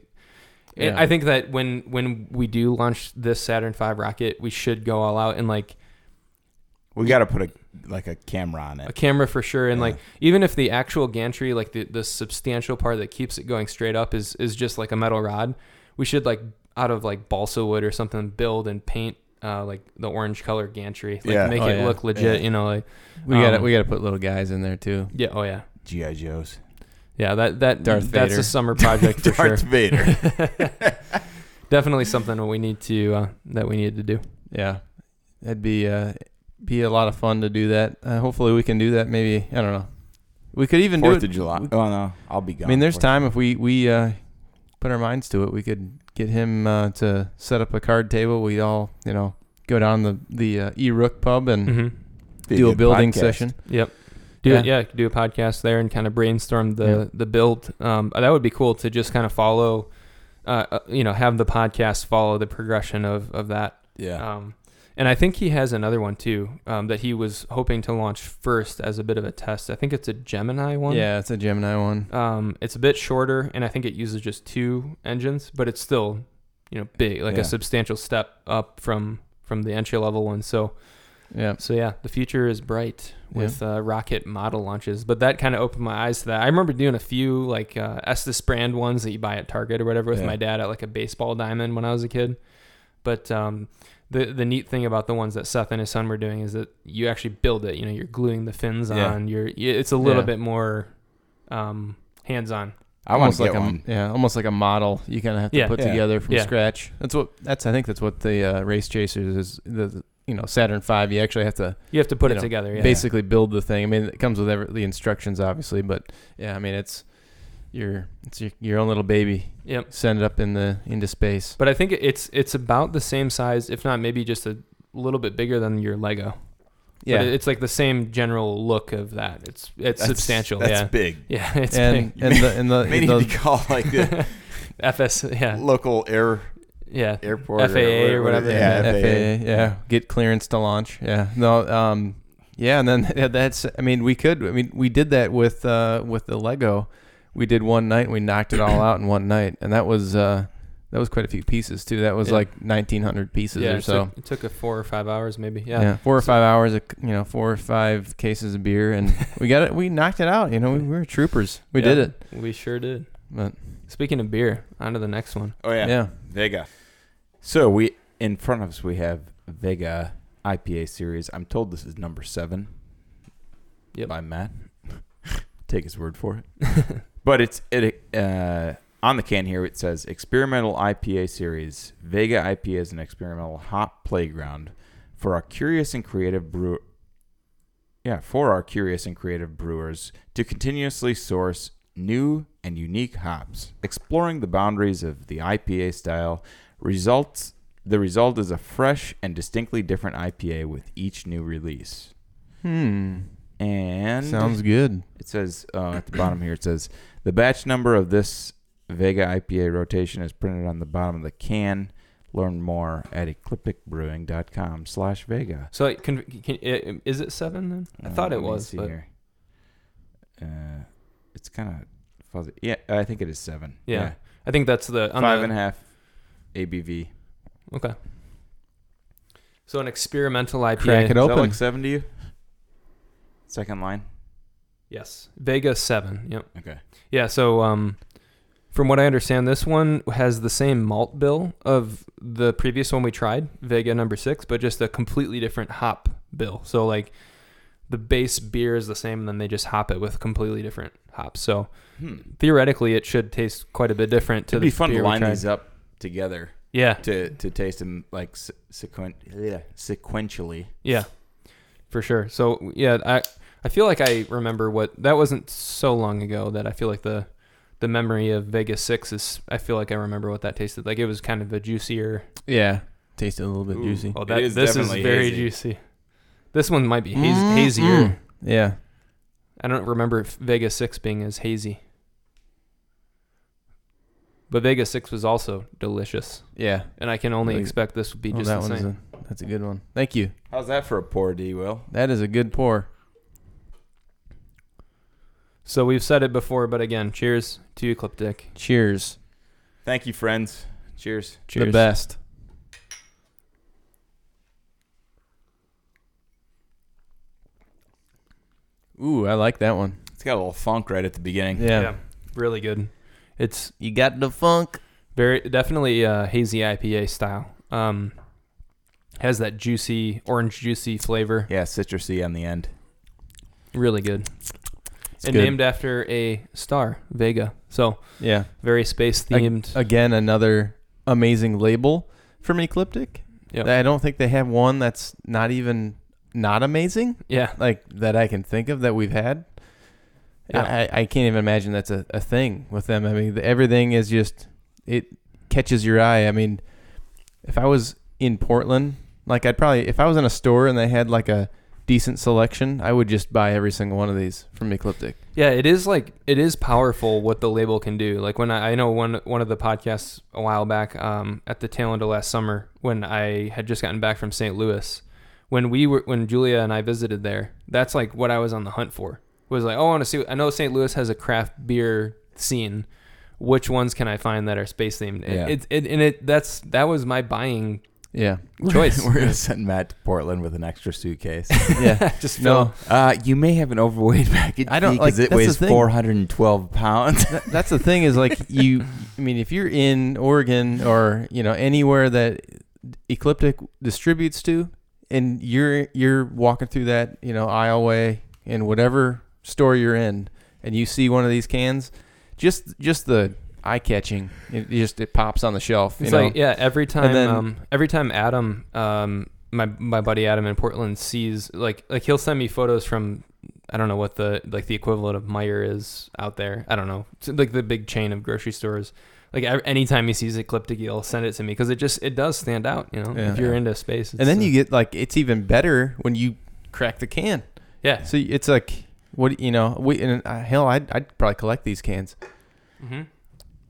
and Yeah. I think that when when we do launch this Saturn V rocket, we should go all out and like we got to put a like a camera on it. a camera for sure and Yeah. like even if the actual gantry like the, the substantial part that keeps it going straight up is is just like a metal rod we should like out of like balsa wood or something build and paint uh, like the orange color gantry, like Yeah. make Oh, it yeah. look legit. Yeah. You know, like We got to Um, we got to put little guys in there too. yeah, oh yeah, GI Joes. yeah. That that Darth that's Vader. a summer project for Darth sure. Vader. Definitely something that we need to uh, that we need to do. Yeah, that'd be uh, be a lot of fun to do that. Uh, hopefully, we can do that. Maybe I don't know. We could even Fourth do of it. July. Oh no, I'll be gone. I mean, there's Fourth. time if we we uh, put our minds to it. We could get him uh, to set up a card table. We all you know go down the the uh, E Rook pub and hmm Be a do a building podcast. session. Yep. Do Yeah. it, yeah, do a podcast there and kind of brainstorm the Yeah. the build. Um, that would be cool to just kind of follow, uh, uh, you know, have the podcast follow the progression of of that. Yeah. Um, and I think he has another one too um, that he was hoping to launch first as a bit of a test. I think it's a Gemini one. Yeah, it's a Gemini one. Um, it's a bit shorter, and I think it uses just two engines, but it's still, you know, big, like Yeah. a substantial step up from from the entry level one. So. Yeah, So yeah, the future is bright Yeah. with uh, rocket model launches. But that kind of opened my eyes to that. I remember doing a few like uh, Estes brand ones that you buy at Target or whatever with Yeah. my dad at like a baseball diamond when I was a kid. But um, the the neat thing about the ones that Seth and his son were doing is that you actually build it. You know, you're gluing the fins Yeah. on. You're it's a little Yeah. bit more um, hands on. I want almost to like get a one. yeah, almost like a model. You kind of have to Yeah. put Yeah. together from Yeah. scratch. That's what that's I think that's what the uh, race chasers is. The, the you know Saturn Five. You actually have to You have to put it know, together. Yeah. basically build the thing. I mean, it comes with every, the instructions, obviously, but yeah, I mean, it's your it's your, your own little baby. Yep. Send it up in the into space. But I think it's it's about the same size, if not maybe just a little bit bigger than your Lego. Yeah, But it's like the same general look of that. It's it's That's- substantial. That's yeah. big. Yeah, it's and big. and the and the, May need the to call like the FS, yeah, local air yeah, airport FAA or whatever. Yeah, FAA, FAA. yeah, get clearance to launch. Yeah, no, um, yeah, and then yeah, that's. I mean, we could. I mean, we did that with uh with the Lego. We did one night. and We knocked it all out in one night, and that was uh that was quite a few pieces too. That was Yeah. like 1,900 pieces yeah. or It so. took, it took a four or five hours, maybe. Yeah. Yeah, four or So- five hours, of, you know, four or five cases of beer, and we got it. We knocked it out. You know, we, we were troopers. We Yeah. did it. we sure did. But Speaking of beer, on to the next one. Oh yeah, yeah. Vega. So we in front of us we have Vega IPA series. I'm told this is number seven. Yep. By Matt. Take his word for it. but it's it uh, on the can here. It says experimental IPA series. Vega IPA is an experimental hop playground for our curious and creative brew. Yeah, for our curious and creative brewers to continuously source new and unique hops, exploring the boundaries of the IPA style. Results the result is a fresh and distinctly different IPA with each new release. hmm, And sounds good. it says uh, at the bottom here it says the batch number of this Vega IPA rotation is printed on the bottom of the can. Learn more at eclipticbrewing.com slash Vega. So, like, can, can, i- is it seven then? I thought Uh, it let me was, see but here. Uh, it's kind of fuzzy. Yeah, I think it is seven. Yeah. I think that's the on Five the, and a half ABV. Okay. So an experimental IPA. Crack it Does that open. look seven to you? Second line. Yes, Vega seven. Yep. Okay. Yeah. So um, from what I understand, this one has the same malt bill of the previous one we tried, Vega number six, but just a completely different hop bill. So like the base beer is the same, and then they just hop it with completely different hops. So Hmm. theoretically, it should taste quite a bit different to It'd the be fun to line these up together Yeah. to to taste them like se- sequen- yeah, sequentially. Yeah, for sure. So yeah, I I feel like I remember what that wasn't so long ago that I feel like the the memory of Vegas Six is. I feel like I remember what that tasted like. It was kind of a juicier. Yeah, tasted a little bit Ooh. juicy. Oh, It that is this is very hazy. juicy. This one might be haze, Mm, hazier. Yeah, I don't remember if Vegas Six being as hazy. But Vegas Six was also delicious, yeah. and I can only Really- expect this would be Oh, just that the same. a that's a good one. Thank you. How's that for a pour, D. Will? That is a good pour. So we've said it before, but again, cheers to Ecliptic. Cheers. Thank you, friends. Cheers. Cheers. The best. Ooh, I like that one. It's got a little funk right at the beginning. Yeah. really good. It's You got the funk. very definitely uh, hazy IPA style. Um, Has that juicy orange juicy flavor. Yeah, citrusy on the end. Really good. It's and good. named after a star, Vega. So Yeah. very space themed. Again, another amazing label from Ecliptic. Yep. I don't think they have one that's not even not amazing, yeah. like that I can think of that we've had. Yeah. I, I can't even imagine that's a, a thing with them. I mean, the, everything is just it catches your eye. I mean, if I was in Portland, like I'd probably if I was in a store and they had like a decent selection, I would just buy every single one of these from Ecliptic. Yeah, it is like it is powerful what the label can do. Like when I, I know one one of the podcasts a while back, um, at the tail end of last summer, when I had just gotten back from St. Louis, when we were when Julia and I visited there, that's like what I was on the hunt for. Was like, oh, I want to see. I know St. Louis has a craft beer scene. Which ones can I find that are space themed? Yeah. It, it, and it that's that was my buying Yeah, choice. We're gonna send Matt to Portland with an extra suitcase. yeah. just no, uh, you may have an overweight package. I don't- because like, it that's the weighs thing. 412 pounds. That- that's the thing is like you i mean if you're in oregon or you know anywhere that ecliptic distributes to and you're you're walking through that you know aisleway in whatever store you're in and you see one of these cans just just the eye catching it just it pops on the shelf you It's know like yeah, every time then- um every time Adam um my my buddy Adam in Portland sees like like he'll send me photos from I don't know what the like the equivalent of Meijer is out there. I don't know. It's like the big chain of grocery stores. Like ev- anytime he sees a Ecliptic, he'll send it to me because it just it does stand out. You know, Yeah. if you're into space. and then it's, you get like it's even better when you crack the can yeah. so it's like what you know we and uh, hell I'd, I'd probably collect these cans hmm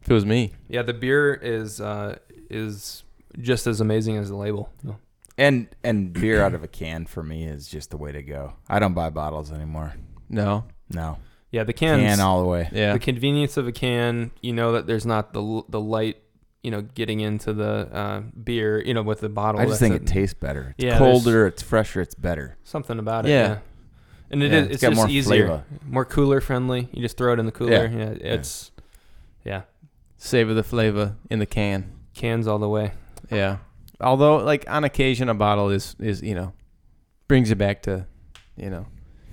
if it was me Yeah, the beer is uh is just as amazing as the label. So. and and beer out of a can for me is just the way to go. I don't buy bottles anymore. no No, Yeah, the cans. can all the way. yeah the convenience of a can you know that there's not the the light you know getting into the uh, beer you know with the bottle I just think it it. tastes better. It's Yeah, colder. It's fresher. It's better. something about it Yeah. yeah, and it Yeah, is it's it's, got just more easier flavor. more cooler friendly you just throw it in the cooler yeah, it's yeah. Savor the flavor in the can. cans all the way Yeah. Although, like on occasion, a bottle is is you know brings you back to you know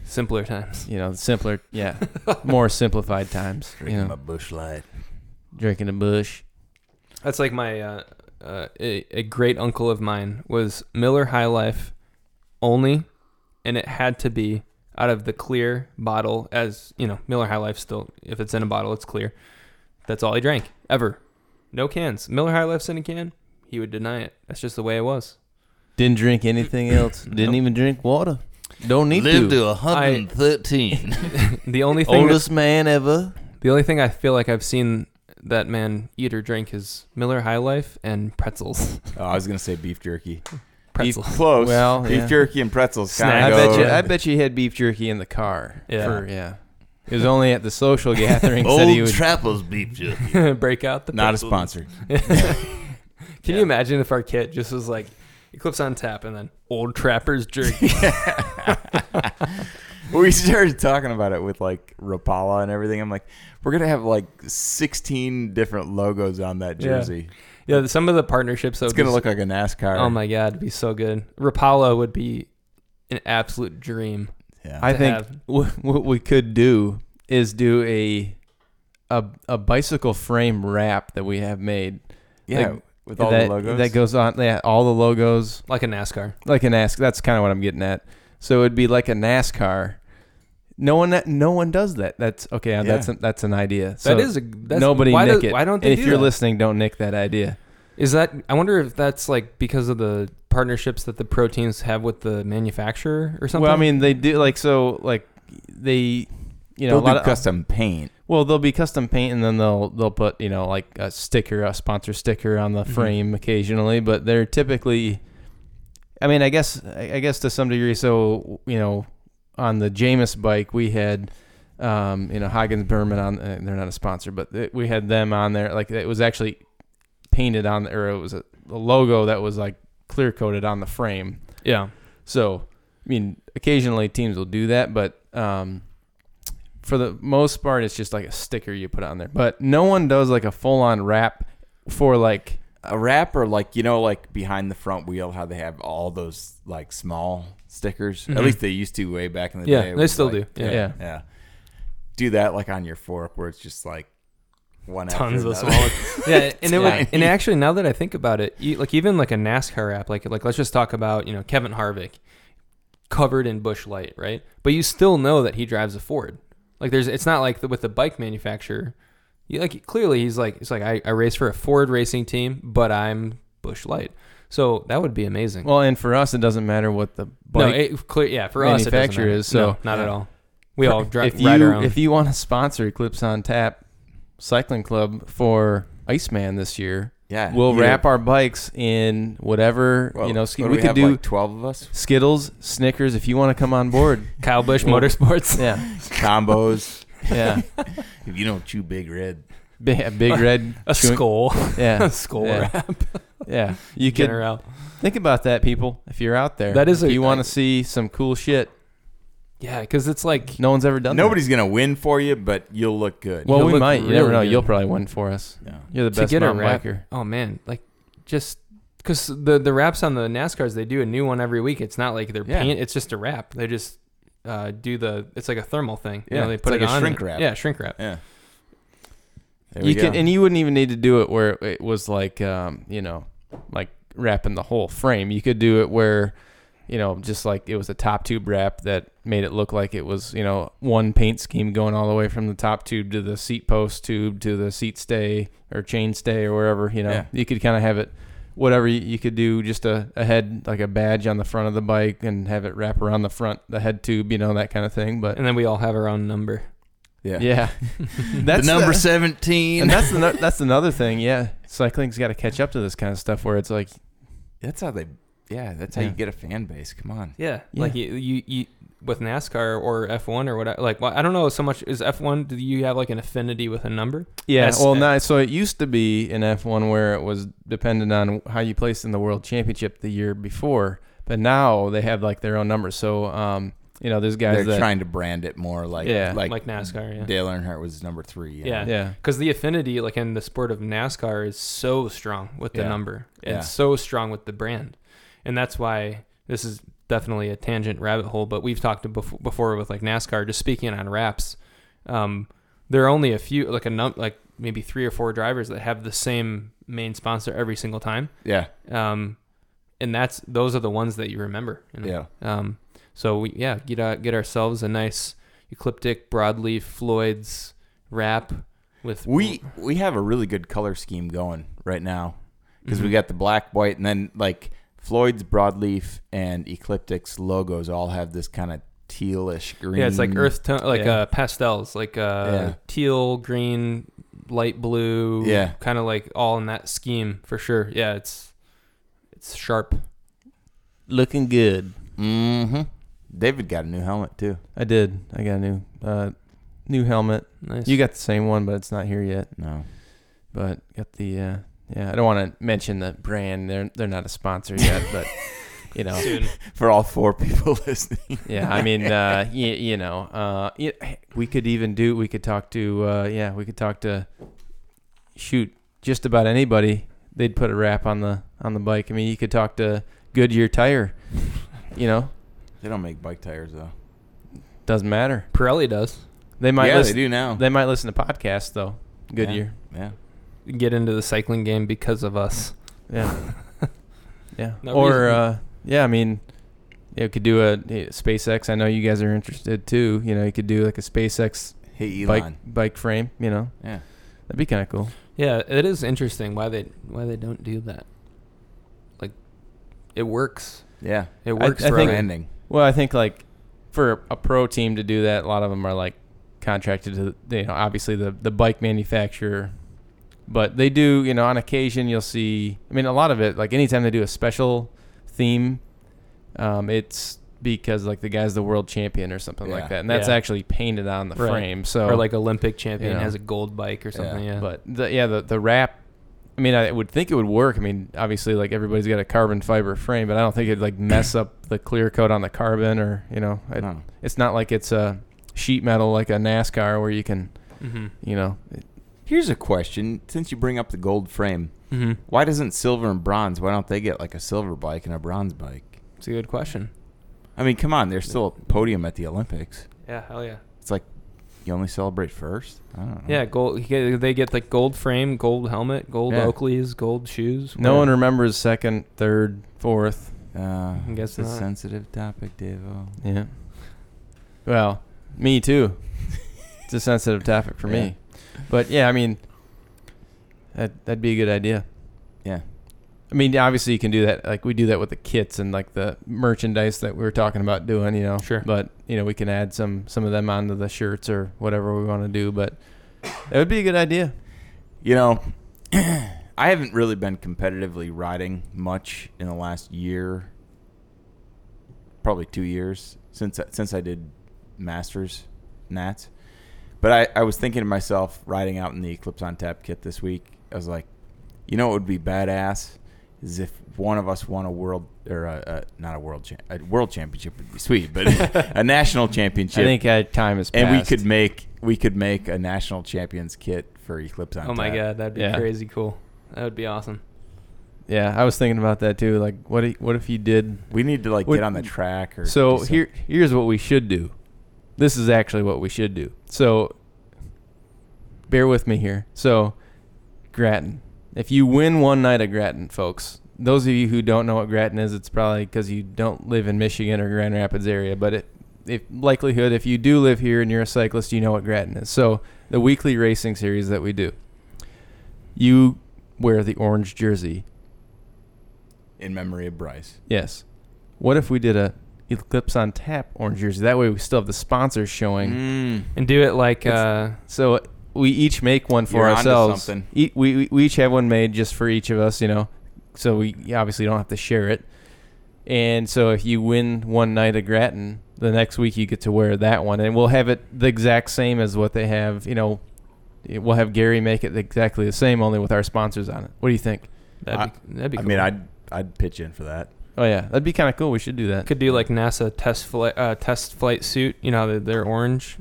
simpler times you know simpler yeah more simplified times. You Drinking know, my busch light. drinking a busch. that's like my uh, uh, a, a great uncle of mine was Miller High Life only and it had to be out of the clear bottle as you know Miller High Life still if it's in a bottle it's clear that's all he drank ever no cans Miller High Life's in a can he would deny it that's just the way it was Didn't drink anything else. Didn't Nope. even drink water. Don't need Lived to. to 113. the only thing that, Oldest man ever. the only thing I feel like I've seen that man eat or drink is Miller High Life and pretzels Oh, I was gonna say beef jerky. pretzels Close. Well, beef yeah. jerky and pretzels. Snack. I Kinda bet you. I bet you had beef jerky in the car. Yeah. For, yeah. It was only at the social gatherings that he Old would. Trapper's beef jerky. break out the Not a sponsor. Can you imagine if our kit just was like Eclipse on tap and then Old Trapper's jerky? we started talking about it with like Rapala and everything. I'm like, we're gonna have like 16 different logos on that Yeah. jersey. yeah, some of the partnerships. that It's would gonna be- look like a NASCAR. Oh my god, it'd be so good. Rapala would be an absolute dream. Yeah. I think have. what we could do is do a a a bicycle frame wrap that we have made. yeah. like, with all that, the logos. that goes on. Yeah, all the logos Like a NASCAR. like a NASCAR. That's kind of what I'm getting at. So it'd be like a NASCAR. No one that no one does that. That's okay. Uh, yeah. That's an, that's an idea. So that is a that's, nobody why nick do- it. Why don't And if do you're that? listening, don't nick that idea. Is that I wonder if that's like because of the partnerships that the proteins have with the manufacturer or something. Well, I mean, they do like so like they, you know, They'll a lot do of custom paint. Well, they'll be custom paint, and then they'll they'll put you know like a sticker, a sponsor sticker on the Mhm. frame occasionally, but they're typically. I mean, I guess I I guess to some degree. So you know, on the Jamis bike, we had, um, you know, Hagens Berman on. Uh, they're not a sponsor, but th- we had them on there. Like it was actually painted on, or it was a, a logo that was like clear coated on the frame. yeah. So, I mean, occasionally teams will do that, but um, for the most part, it's just like a sticker you put on there. But no one does like a full on wrap for like a wrap or like you know like behind the front wheel how they have all those like small stickers. At Mhm. least they used to way back in the Yeah, day. It they still like- do. Yeah. Yeah. yeah. Do that like on your fork where it's just like one Tons after of another. small. yeah, and it would, and actually now that I think about it, you, like even like a NASCAR app, like like let's just talk about you know Kevin Harvick, covered in Busch Light, right? But you still know that he drives a Ford. Like there's, it's not like the, with the bike manufacturer. You, like clearly he's like it's like I, I race for a Ford racing team, but I'm Busch Light. So that would be amazing. Well, and for us, it doesn't matter what the no, bike. it, clear, yeah, for us it doesn't manufacturer matter. is, so- No, not at all. We all drive. if ride you around. if you want to sponsor Eclipse on Tap Cycling Club for Iceman this year, Yeah. we'll you- wrap our bikes in whatever well, you know. ski- do we, we could have, do like twelve of us. Skittles, Snickers if you want to come on board. Kyle Busch Motorsports. yeah, Combos. yeah. if you don't chew big red. Big, big red a chewing- skull, Yeah, a skull yeah. wrap. yeah. You can. Think about that, people. If you're out there, That is if a- you want to see some cool shit. Yeah, because it's like No one's ever done. that. Nobody's gonna win for you, but you'll look good. Well, You'll we look might. You really never know. good. You'll probably win for us. yeah. You're the best to best get a mountain wrap. biker. Oh man, like just because the the wraps on the NASCARs, they do a new one every week. It's not like they're Yeah. paint. It's just a wrap. They just uh, do the. It's like a thermal thing. You Yeah, know, they it's put like it a on. shrink wrap. Yeah, shrink wrap. Yeah. There we You can, and you wouldn't even need to do it where it was like, um, you know, like wrapping the whole frame. You could do it where, you know, just like it was a top tube wrap that made it look like it was, you know, one paint scheme going all the way from the top tube to the seat post tube to the seat stay or chain stay or wherever. You know, Yeah. you could kind of have it. Whatever you, you could do, just a, a head like a badge on the front of the bike, and have it wrap around the front, the head tube, you know, that kind of thing. But And then we all have our own number. yeah. yeah, that's the number seventeen. and that's the, that's another thing. Yeah, cycling's got to catch up to this kind of stuff where it's like, That's how they. Yeah, that's how Yeah. you get a fan base. Come on. Yeah, Yeah. like you, you, you with NASCAR or F1 or whatever. Like, well, I don't know so much. Is F1? Do you have like an affinity with a number? yeah. That's- well, now so it used to be in F1 where it was dependent on how you placed in the World Championship the year before, but now they have like their own numbers. So, um, you know, there's guys They're that trying to brand it more like Yeah. like, Like, NASCAR, yeah. Dale Earnhardt was number three. you Yeah. know? yeah, Because the affinity, like in the sport of NASCAR, is so strong with the Yeah. number and Yeah. so strong with the brand, and that's why this is definitely a tangent rabbit hole. But we've talked bef- before with like NASCAR. Just speaking on wraps, um, there are only a few, like a num, like maybe three or four drivers that have the same main sponsor every single time, yeah, um, and that's those are the ones that you remember. you know? yeah. Um, so we yeah get uh, get ourselves a nice ecliptic broadleaf Floyd's wrap with We we have a really good color scheme going right now because we Mhm. got the black, white, and then like Floyd's broadleaf and Ecliptic's logos all have this kind of tealish green. Yeah, it's like earth tone, like Yeah. uh, pastels, like uh, Yeah. teal, green, light blue. Yeah. kind of like all in that scheme for sure. Yeah, it's it's sharp. looking good. Mm-hmm. David got a new helmet too. I did. I got a new uh, new helmet. Nice. You got the same one, but it's not here yet. No. But got the uh, yeah. I don't want to mention the brand. They're they're not a sponsor yet, but you know. soon. For all four people listening. Yeah, I mean, uh, you, you know, uh, y- we could even do. We could talk to. Uh, yeah, we could talk to. Shoot, just about anybody. They'd put a wrap on the on the bike. I mean, you could talk to Goodyear Tire. You know, They don't make bike tires though. doesn't matter. Pirelli does They might yeah, listen. they do now. They might listen to podcasts though. Goodyear. yeah. Get into the cycling game because of us. Yeah. Yeah. No or uh, yeah, I mean, you could do a, a SpaceX. I know you guys are interested too. You know, you could do like a SpaceX Hey bike bike frame. You know, Yeah. that'd be kind of cool. Yeah, it is interesting why they why they don't do that. Like, it works. Yeah. It works I for think- other- Branding. Well, I think like for a pro team to do that, a lot of them are like contracted to you know obviously the the bike manufacturer, but they do you know on occasion you'll see. I mean, a lot of it like anytime they do a special theme, um, it's because like the guy's the world champion or something Yeah. like that, and that's Yeah. actually painted on the Right. frame. So or like Olympic champion you know. has a gold bike or something. Yeah, But the, yeah, the the wrap. I mean, I would think it would work. I mean, obviously, like everybody's got a carbon fiber frame, but I don't think it'd like mess up the clear coat on the carbon, or you know, I, No. it's not like it's a sheet metal like a NASCAR where you can, hmm you know, it- Here's a question. Since you bring up the gold frame, Mm-hmm. Why doesn't silver and bronze? Why don't they get like a silver bike and a bronze bike? It's a good question. I mean, come on, there's still a podium at the Olympics. Yeah, hell yeah. It's like you only celebrate first. I don't know. Yeah, gold. They get like gold frame, gold helmet, gold Yeah. Oakleys, gold shoes. No one remembers second, third, fourth. Uh, I guess it's a sensitive topic, Davo. Yeah. Well, me too. it's a sensitive topic for Yeah. me. But yeah, I mean, that that'd be a good idea. Yeah. I mean, obviously you can do that. Like we do that with the kits and like the merchandise that we were talking about doing. You know. Sure. But you know, we can add some some of them onto the shirts or whatever we want to do. But that would be a good idea. You know, I haven't really been competitively riding much in the last year, probably two years since since I did Masters Nats. But I, I was thinking to myself, riding out in the Eclipse on Tap kit this week, I was like, you know what would be badass is if one of us won a world or a, a, not a world cha- a world championship would be sweet, but a national championship. I think uh, time has passed. and we could make we could make a national champions kit for Eclipse on Oh my Tap. god, that'd be Yeah. crazy cool. That would be awesome. Yeah, I was thinking about that too. Like, what if, what if you did We need to like Would- get on the track or So some- here, here's what we should do. This is actually what we should do. So, bear with me here. So, Grattan. If you win one night at Grattan, folks, those of you who don't know what Grattan is, it's probably because you don't live in Michigan or Grand Rapids area. But it, if likelihood, if you do live here and you're a cyclist, you know what Grattan is. So, the weekly racing series that we do, you wear the orange jersey. in memory of Bryce. Yes. What if we did a Eclipse on Tap orange jersey? That way we still have the sponsors showing. Mm. And do it like uh So we each make one for You're onto ourselves. something. E- we, we we each have one made just for each of us, you know. So we obviously don't have to share it. And so if you win one night at Grattan, the next week you get to wear that one, and we'll have it the exact same as what they have. You know, we'll have Gary make it exactly the same, only with our sponsors on it. What do you think? that'd be that'd be I cool. mean, I'd I'd pitch in for that. Oh yeah, that'd be kind of cool. We should do that. could do like NASA test flight uh, test flight suit. You know, they're, they're orange.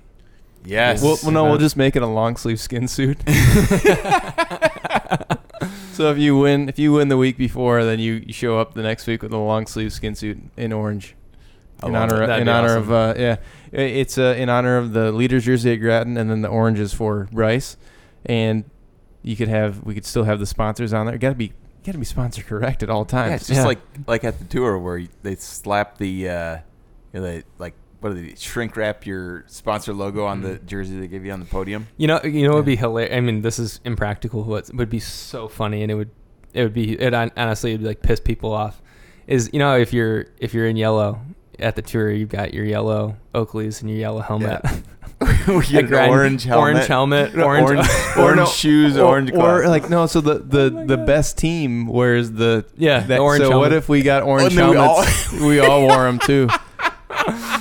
Yes. Well, well, no, we'll just make it a long sleeve skin suit. so if you win, if you win the week before, then you, you show up the next week with a long sleeve skin suit in orange. In honor, of, in honor awesome. of, uh, yeah, it's uh, in honor of the leaders jersey at Grattan, and then the orange is for Bryce, and you could have, we could still have the sponsors on there. Got to be, got to be sponsor correct at all times. Yeah, it's just like like at the tour where you, they slap the uh, you know, they like what do they shrink wrap your sponsor logo on the jersey they give you on the podium. You know, you know, it would be hilarious. I mean, this is impractical. What would be so funny, and it would, it would be, it honestly would like piss people off. Is you know if you're if you're in yellow at the tour, you've got your yellow Oakleys and your yellow helmet. we get an Grand- orange helmet, orange helmet, orange- orange, orange no, shoes, or, orange or glasses. like no. So the oh the, the best team wears the Yeah, That, the orange so what if we got oh, orange then we all- helmets? we all wore them too.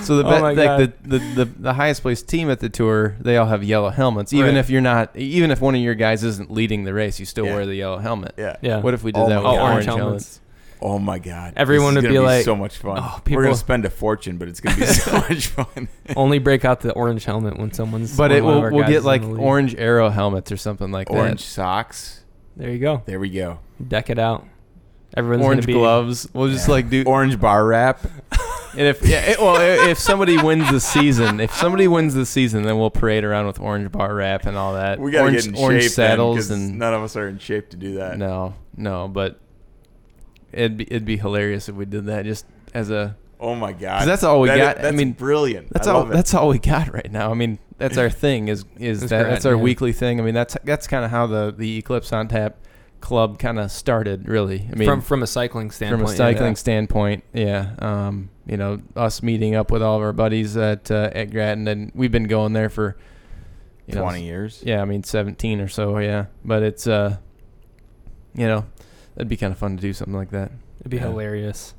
So the, Oh be- my like the, the, the the highest placed team at the tour, they all have yellow helmets. Even Right. if you're not, even if one of your guys isn't leading the race, you still Yeah. wear the yellow helmet. yeah. Yeah. What if we did Oh that with Oh, orange, orange helmets? helmets. Oh my god! Everyone This is would gonna be like- so much fun. Oh, We're gonna spend a fortune, but it's gonna be so much fun. Only break out the orange helmet when someone's. But it one of will we'll get like orange aero helmets or something like that. orange socks. There you go. There we go. Deck it out. Everyone's Orange be, gloves. We'll just Yeah. like do. Orange bar wrap. And if yeah, it, well, if somebody wins the season, if somebody wins the season, then we'll parade around with orange bar wrap and all that. We gotta orange, get in orange shape saddles then, 'cause and none of us are in shape to do that. No, no, but it'd be it'd be hilarious if we did that just as a. Oh my god! 'Cause that's all we That is- got. I that's mean, brilliant. That's I all. it. That's all we got right now. I mean, that's our thing. Is is That's that great, that's our yeah. weekly thing? I mean, that's that's kind of how the the Eclipse on Tap club kind of started. Really, I mean, from from a cycling standpoint. from a yeah. cycling standpoint, yeah. Um, you know, us meeting up with all of our buddies at uh, at Grattan, and we've been going there for you know, twenty years. yeah, I mean, 17 or so, yeah. But it's, uh, you know, that'd be kind of fun to do something like that. It'd be Yeah. hilarious.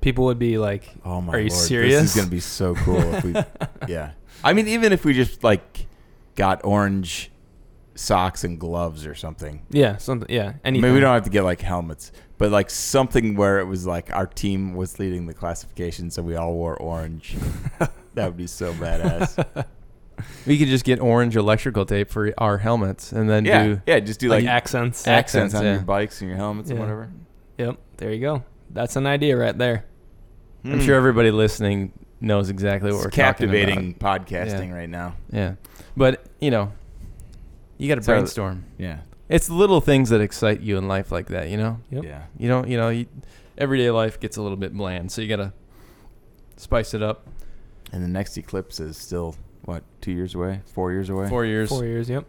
People would be like, Oh my Are you lord! This is gonna be so cool. if we, yeah. I mean, even if we just like got orange socks and gloves or something. yeah, something, yeah. I Anything. mean, we don't have to get like helmets, but like something where it was like our team was leading the classification, so we all wore orange. that would be so badass. we could just get orange electrical tape for our helmets and then yeah, do yeah. Just do like like, accents. accents, accents, on yeah. your bikes and your helmets and whatever. Yep. There you go. That's an idea right there. I'm sure everybody listening knows exactly what it's we're captivating talking podcasting right now. Yeah. But, you know, you got to So- brainstorm. Yeah, It's little things that excite you in life like that, you know? Yep. yeah. You don't, you know, you, everyday life gets a little bit bland, so you got to spice it up. And the next eclipse is still what two years away, four years away. Four years Four years. Yep.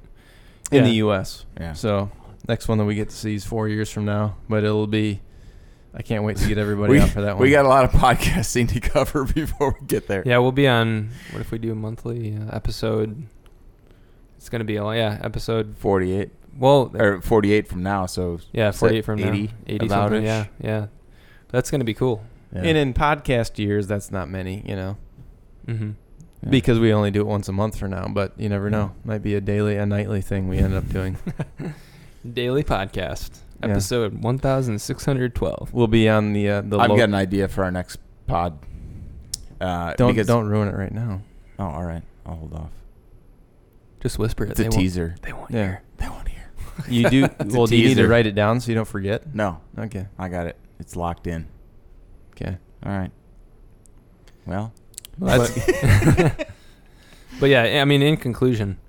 in Yeah. the U.S. Yeah. So next one that we get to see is four years from now, but it'll be. I can't wait to get everybody we, out for that one. we got a lot of podcasting to cover before we get there. Yeah, we'll be on. What if we do a monthly uh, episode? It's gonna be a yeah episode. Forty-eight Well, or forty-eight from now. So yeah, forty-eight from 80 now. Eighty about something. Yeah, yeah. That's gonna be cool. yeah. And in podcast years, that's not many, you know, Mm-hmm. Yeah. because we only do it once a month for now. But you never know; might be a daily, a nightly thing we end up doing. Daily podcast Yeah. episode one thousand six hundred twelve. We'll be on the uh, the. I've lo- got an idea for our next pod. Uh, don't because, don't ruin it right now. Oh, all right. I'll hold off. Just whisper it. It's a they teaser. Won't, they won't Yeah. hear. They won't hear. You do well. Do you need to write it down so you don't forget? No, Okay. I got it. It's locked in. Okay. All right. Well, That's But yeah, I mean, in conclusion,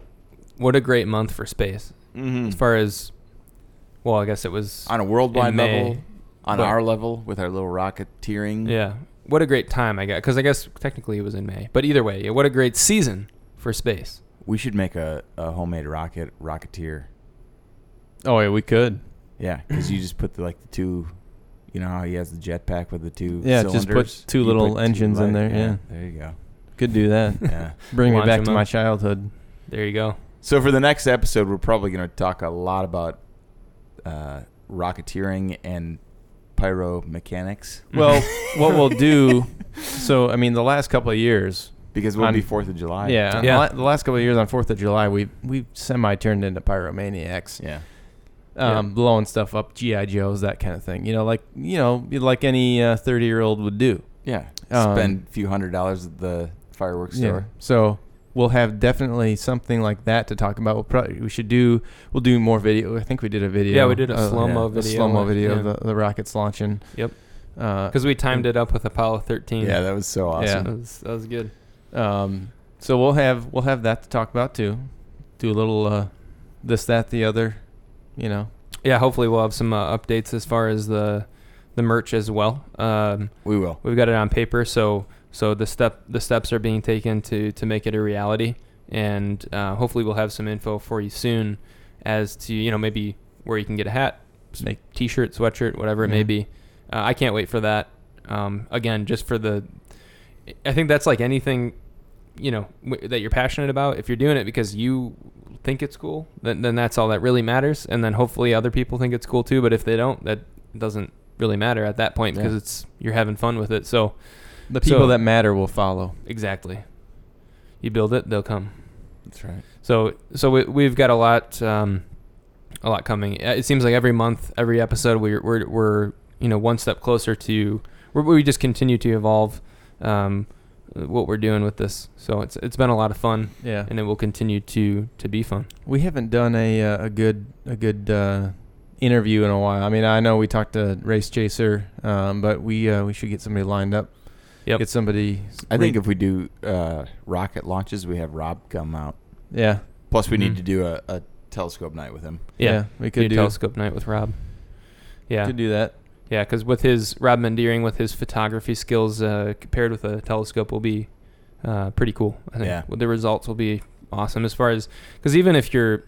what a great month for space. mhm. As far as, well, I guess it was. on a worldwide May, level, on but- our level with our little rocketeering. Yeah, what a great time I got. Because I guess technically it was in May, but either way, yeah, what a great season for space. We should make a, a homemade rocket rocketeer. oh yeah, we could. Yeah, because you just put the like the two. You know how he has the jetpack with the two Yeah, just put two You little put two engines in there, yeah. there you go. Could do that. Yeah. Bring me Launch back 'em to up. my childhood. There you go. So for the next episode, we're probably going to talk a lot about uh, rocketeering and pyromechanics Well, what we'll do. So I mean, the last couple of years, because we'll On- be Fourth of July. yeah, Yeah. The, la- the last couple of years on Fourth of July, we we semi turned into pyromaniacs, yeah. Um, blowing stuff up, GI Joes, that kind of thing. You know, like you know, like any thirty year old would do. Yeah. Um, Spend a few hundred dollars at the fireworks store. Yeah. So we'll have definitely something like that to talk about. We'll probably we should do we'll do more video. I think we did a video. Yeah, we did a uh, slow-mo a video. slow mo video Yeah. of the, the rockets launching. Yep. Uh, Because we timed it up with Apollo 13. Yeah, that was so Yeah. awesome. that was, that was good. Um, so we'll have we'll have that to talk about too. Do a little uh, this, that, the other. You know. Yeah, hopefully we'll have some uh, updates as far as the the merch as well. Um, We will. we've got it on paper, so so the step the steps are being taken to to make it a reality, and uh, hopefully we'll have some info for you soon as to you know maybe where you can get a hat, Make- t-shirt, sweatshirt, whatever it may be. Uh, I can't wait for that. Um, again, just for the, I think that's like anything, you know, w- that you're passionate about. If you're doing it because you think it's cool, then then that's all that really matters. And then hopefully other people think it's cool too. But if they don't, that doesn't really matter at that point because it's you're having fun with it. So The people So- that matter will follow. exactly, you build it, they'll come. That's right. So so we, we've got a lot um, a lot coming. Uh, It seems like every month, every episode, we're we're, we're you know one step closer to we're, we just continue to evolve um, what we're doing with this. So it's it's been a lot of fun, Yeah. and it will continue to to be fun. We haven't done a uh, a good a good uh, interview in a while. I mean, I know we talked to Race Chaser, um, but we uh, we should get somebody lined up. Yep. Get somebody. I think if we do uh, rocket launches, we have Rob come out. yeah Plus, we Mhm. need to do a, a telescope night with him. Yeah, we could do do telescope night with Rob. Yeah, could do that. Yeah, because with his Rob Mendeering with his photography skills uh, compared with a telescope will be uh, pretty cool. I think Yeah. the results will be awesome as far as because even if you're,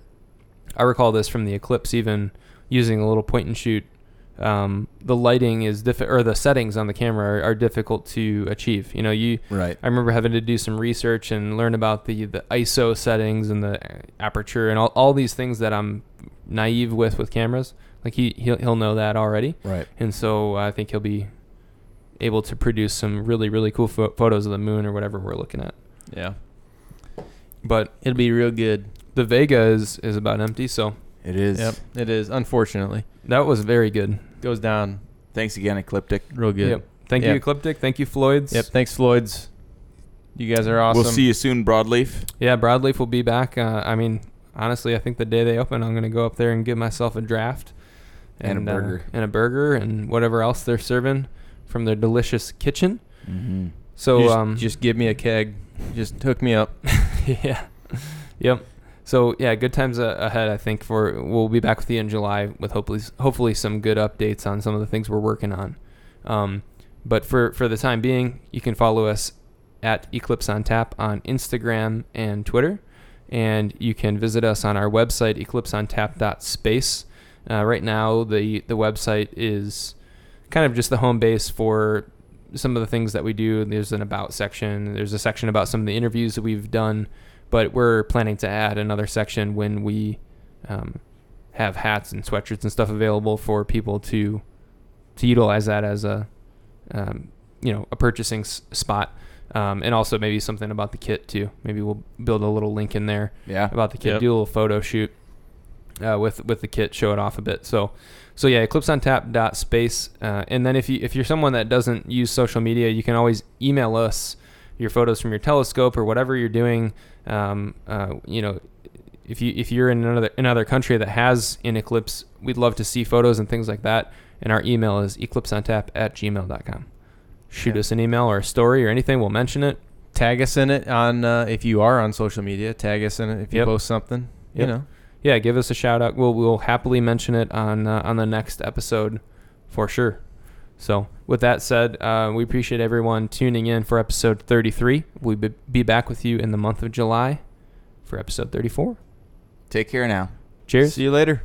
I recall this from the eclipse, even using a little point and shoot, um, the lighting is diffi- or the settings on the camera are, are difficult to achieve. You know, you Right. I remember having to do some research and learn about the, the ISO settings and the aperture and all, all these things that I'm naive with with cameras. Like he he'll, he'll know that already, Right. and so I think he'll be able to produce some really really cool pho- photos of the moon or whatever we're looking at. Yeah, But it'll be real good. the Vega is is about empty, so It is. Yep, it is. Unfortunately, that was very good. goes down Thanks again, Ecliptic. real good. Yep. Thank Yeah. you, Ecliptic. Thank you, Floyd's. Yep. Thanks, Floyd's. You guys are awesome. We'll see you soon, Broadleaf. Yeah, Broadleaf will be back. Uh, I mean, honestly, I think the day they open, I'm going to go up there and give myself a draft And a uh, burger. and a burger and whatever else they're serving from their delicious kitchen. Mm-hmm. So just, um, just give me a keg. Just hook me up. yeah, yep. So yeah, good times a- ahead. I think for we'll be back with you in July with hopefully hopefully some good updates on some of the things we're working on. Um, but for for the time being, you can follow us at Eclipse on Tap on Instagram and Twitter, and you can visit us on our website eclipseontap.space. Uh, right now, the the website is kind of just the home base for some of the things that we do. There's an about section. There's a section about some of the interviews that we've done, but we're planning to add another section when we um, have hats and sweatshirts and stuff available for people to to utilize that as a um, you know a purchasing s- spot. Um, and also maybe something about the kit too. Maybe we'll build a little link in there Yeah. about the kit. Yep. Do a little photo shoot uh, with with the kit, show it off a bit. So, so yeah, eclipseontap.space. Uh, and then if you if you're someone that doesn't use social media, you can always email us your photos from your telescope or whatever you're doing. Um, uh, you know, if you if you're in another another country that has an eclipse, we'd love to see photos and things like that. And our email is eclipseontap at gmail.com. Shoot Yeah. us an email or a story or anything. We'll mention it. Tag us in it on uh, if you are on social media. Tag us in it if you Yep. post something. You know. yeah, give us a shout out. We'll we'll happily mention it on uh, on the next episode for sure. So with that said, uh, we appreciate everyone tuning in for episode 33. We'll be, be back with you in the month of July for episode 34. Take care now. Cheers. See you later.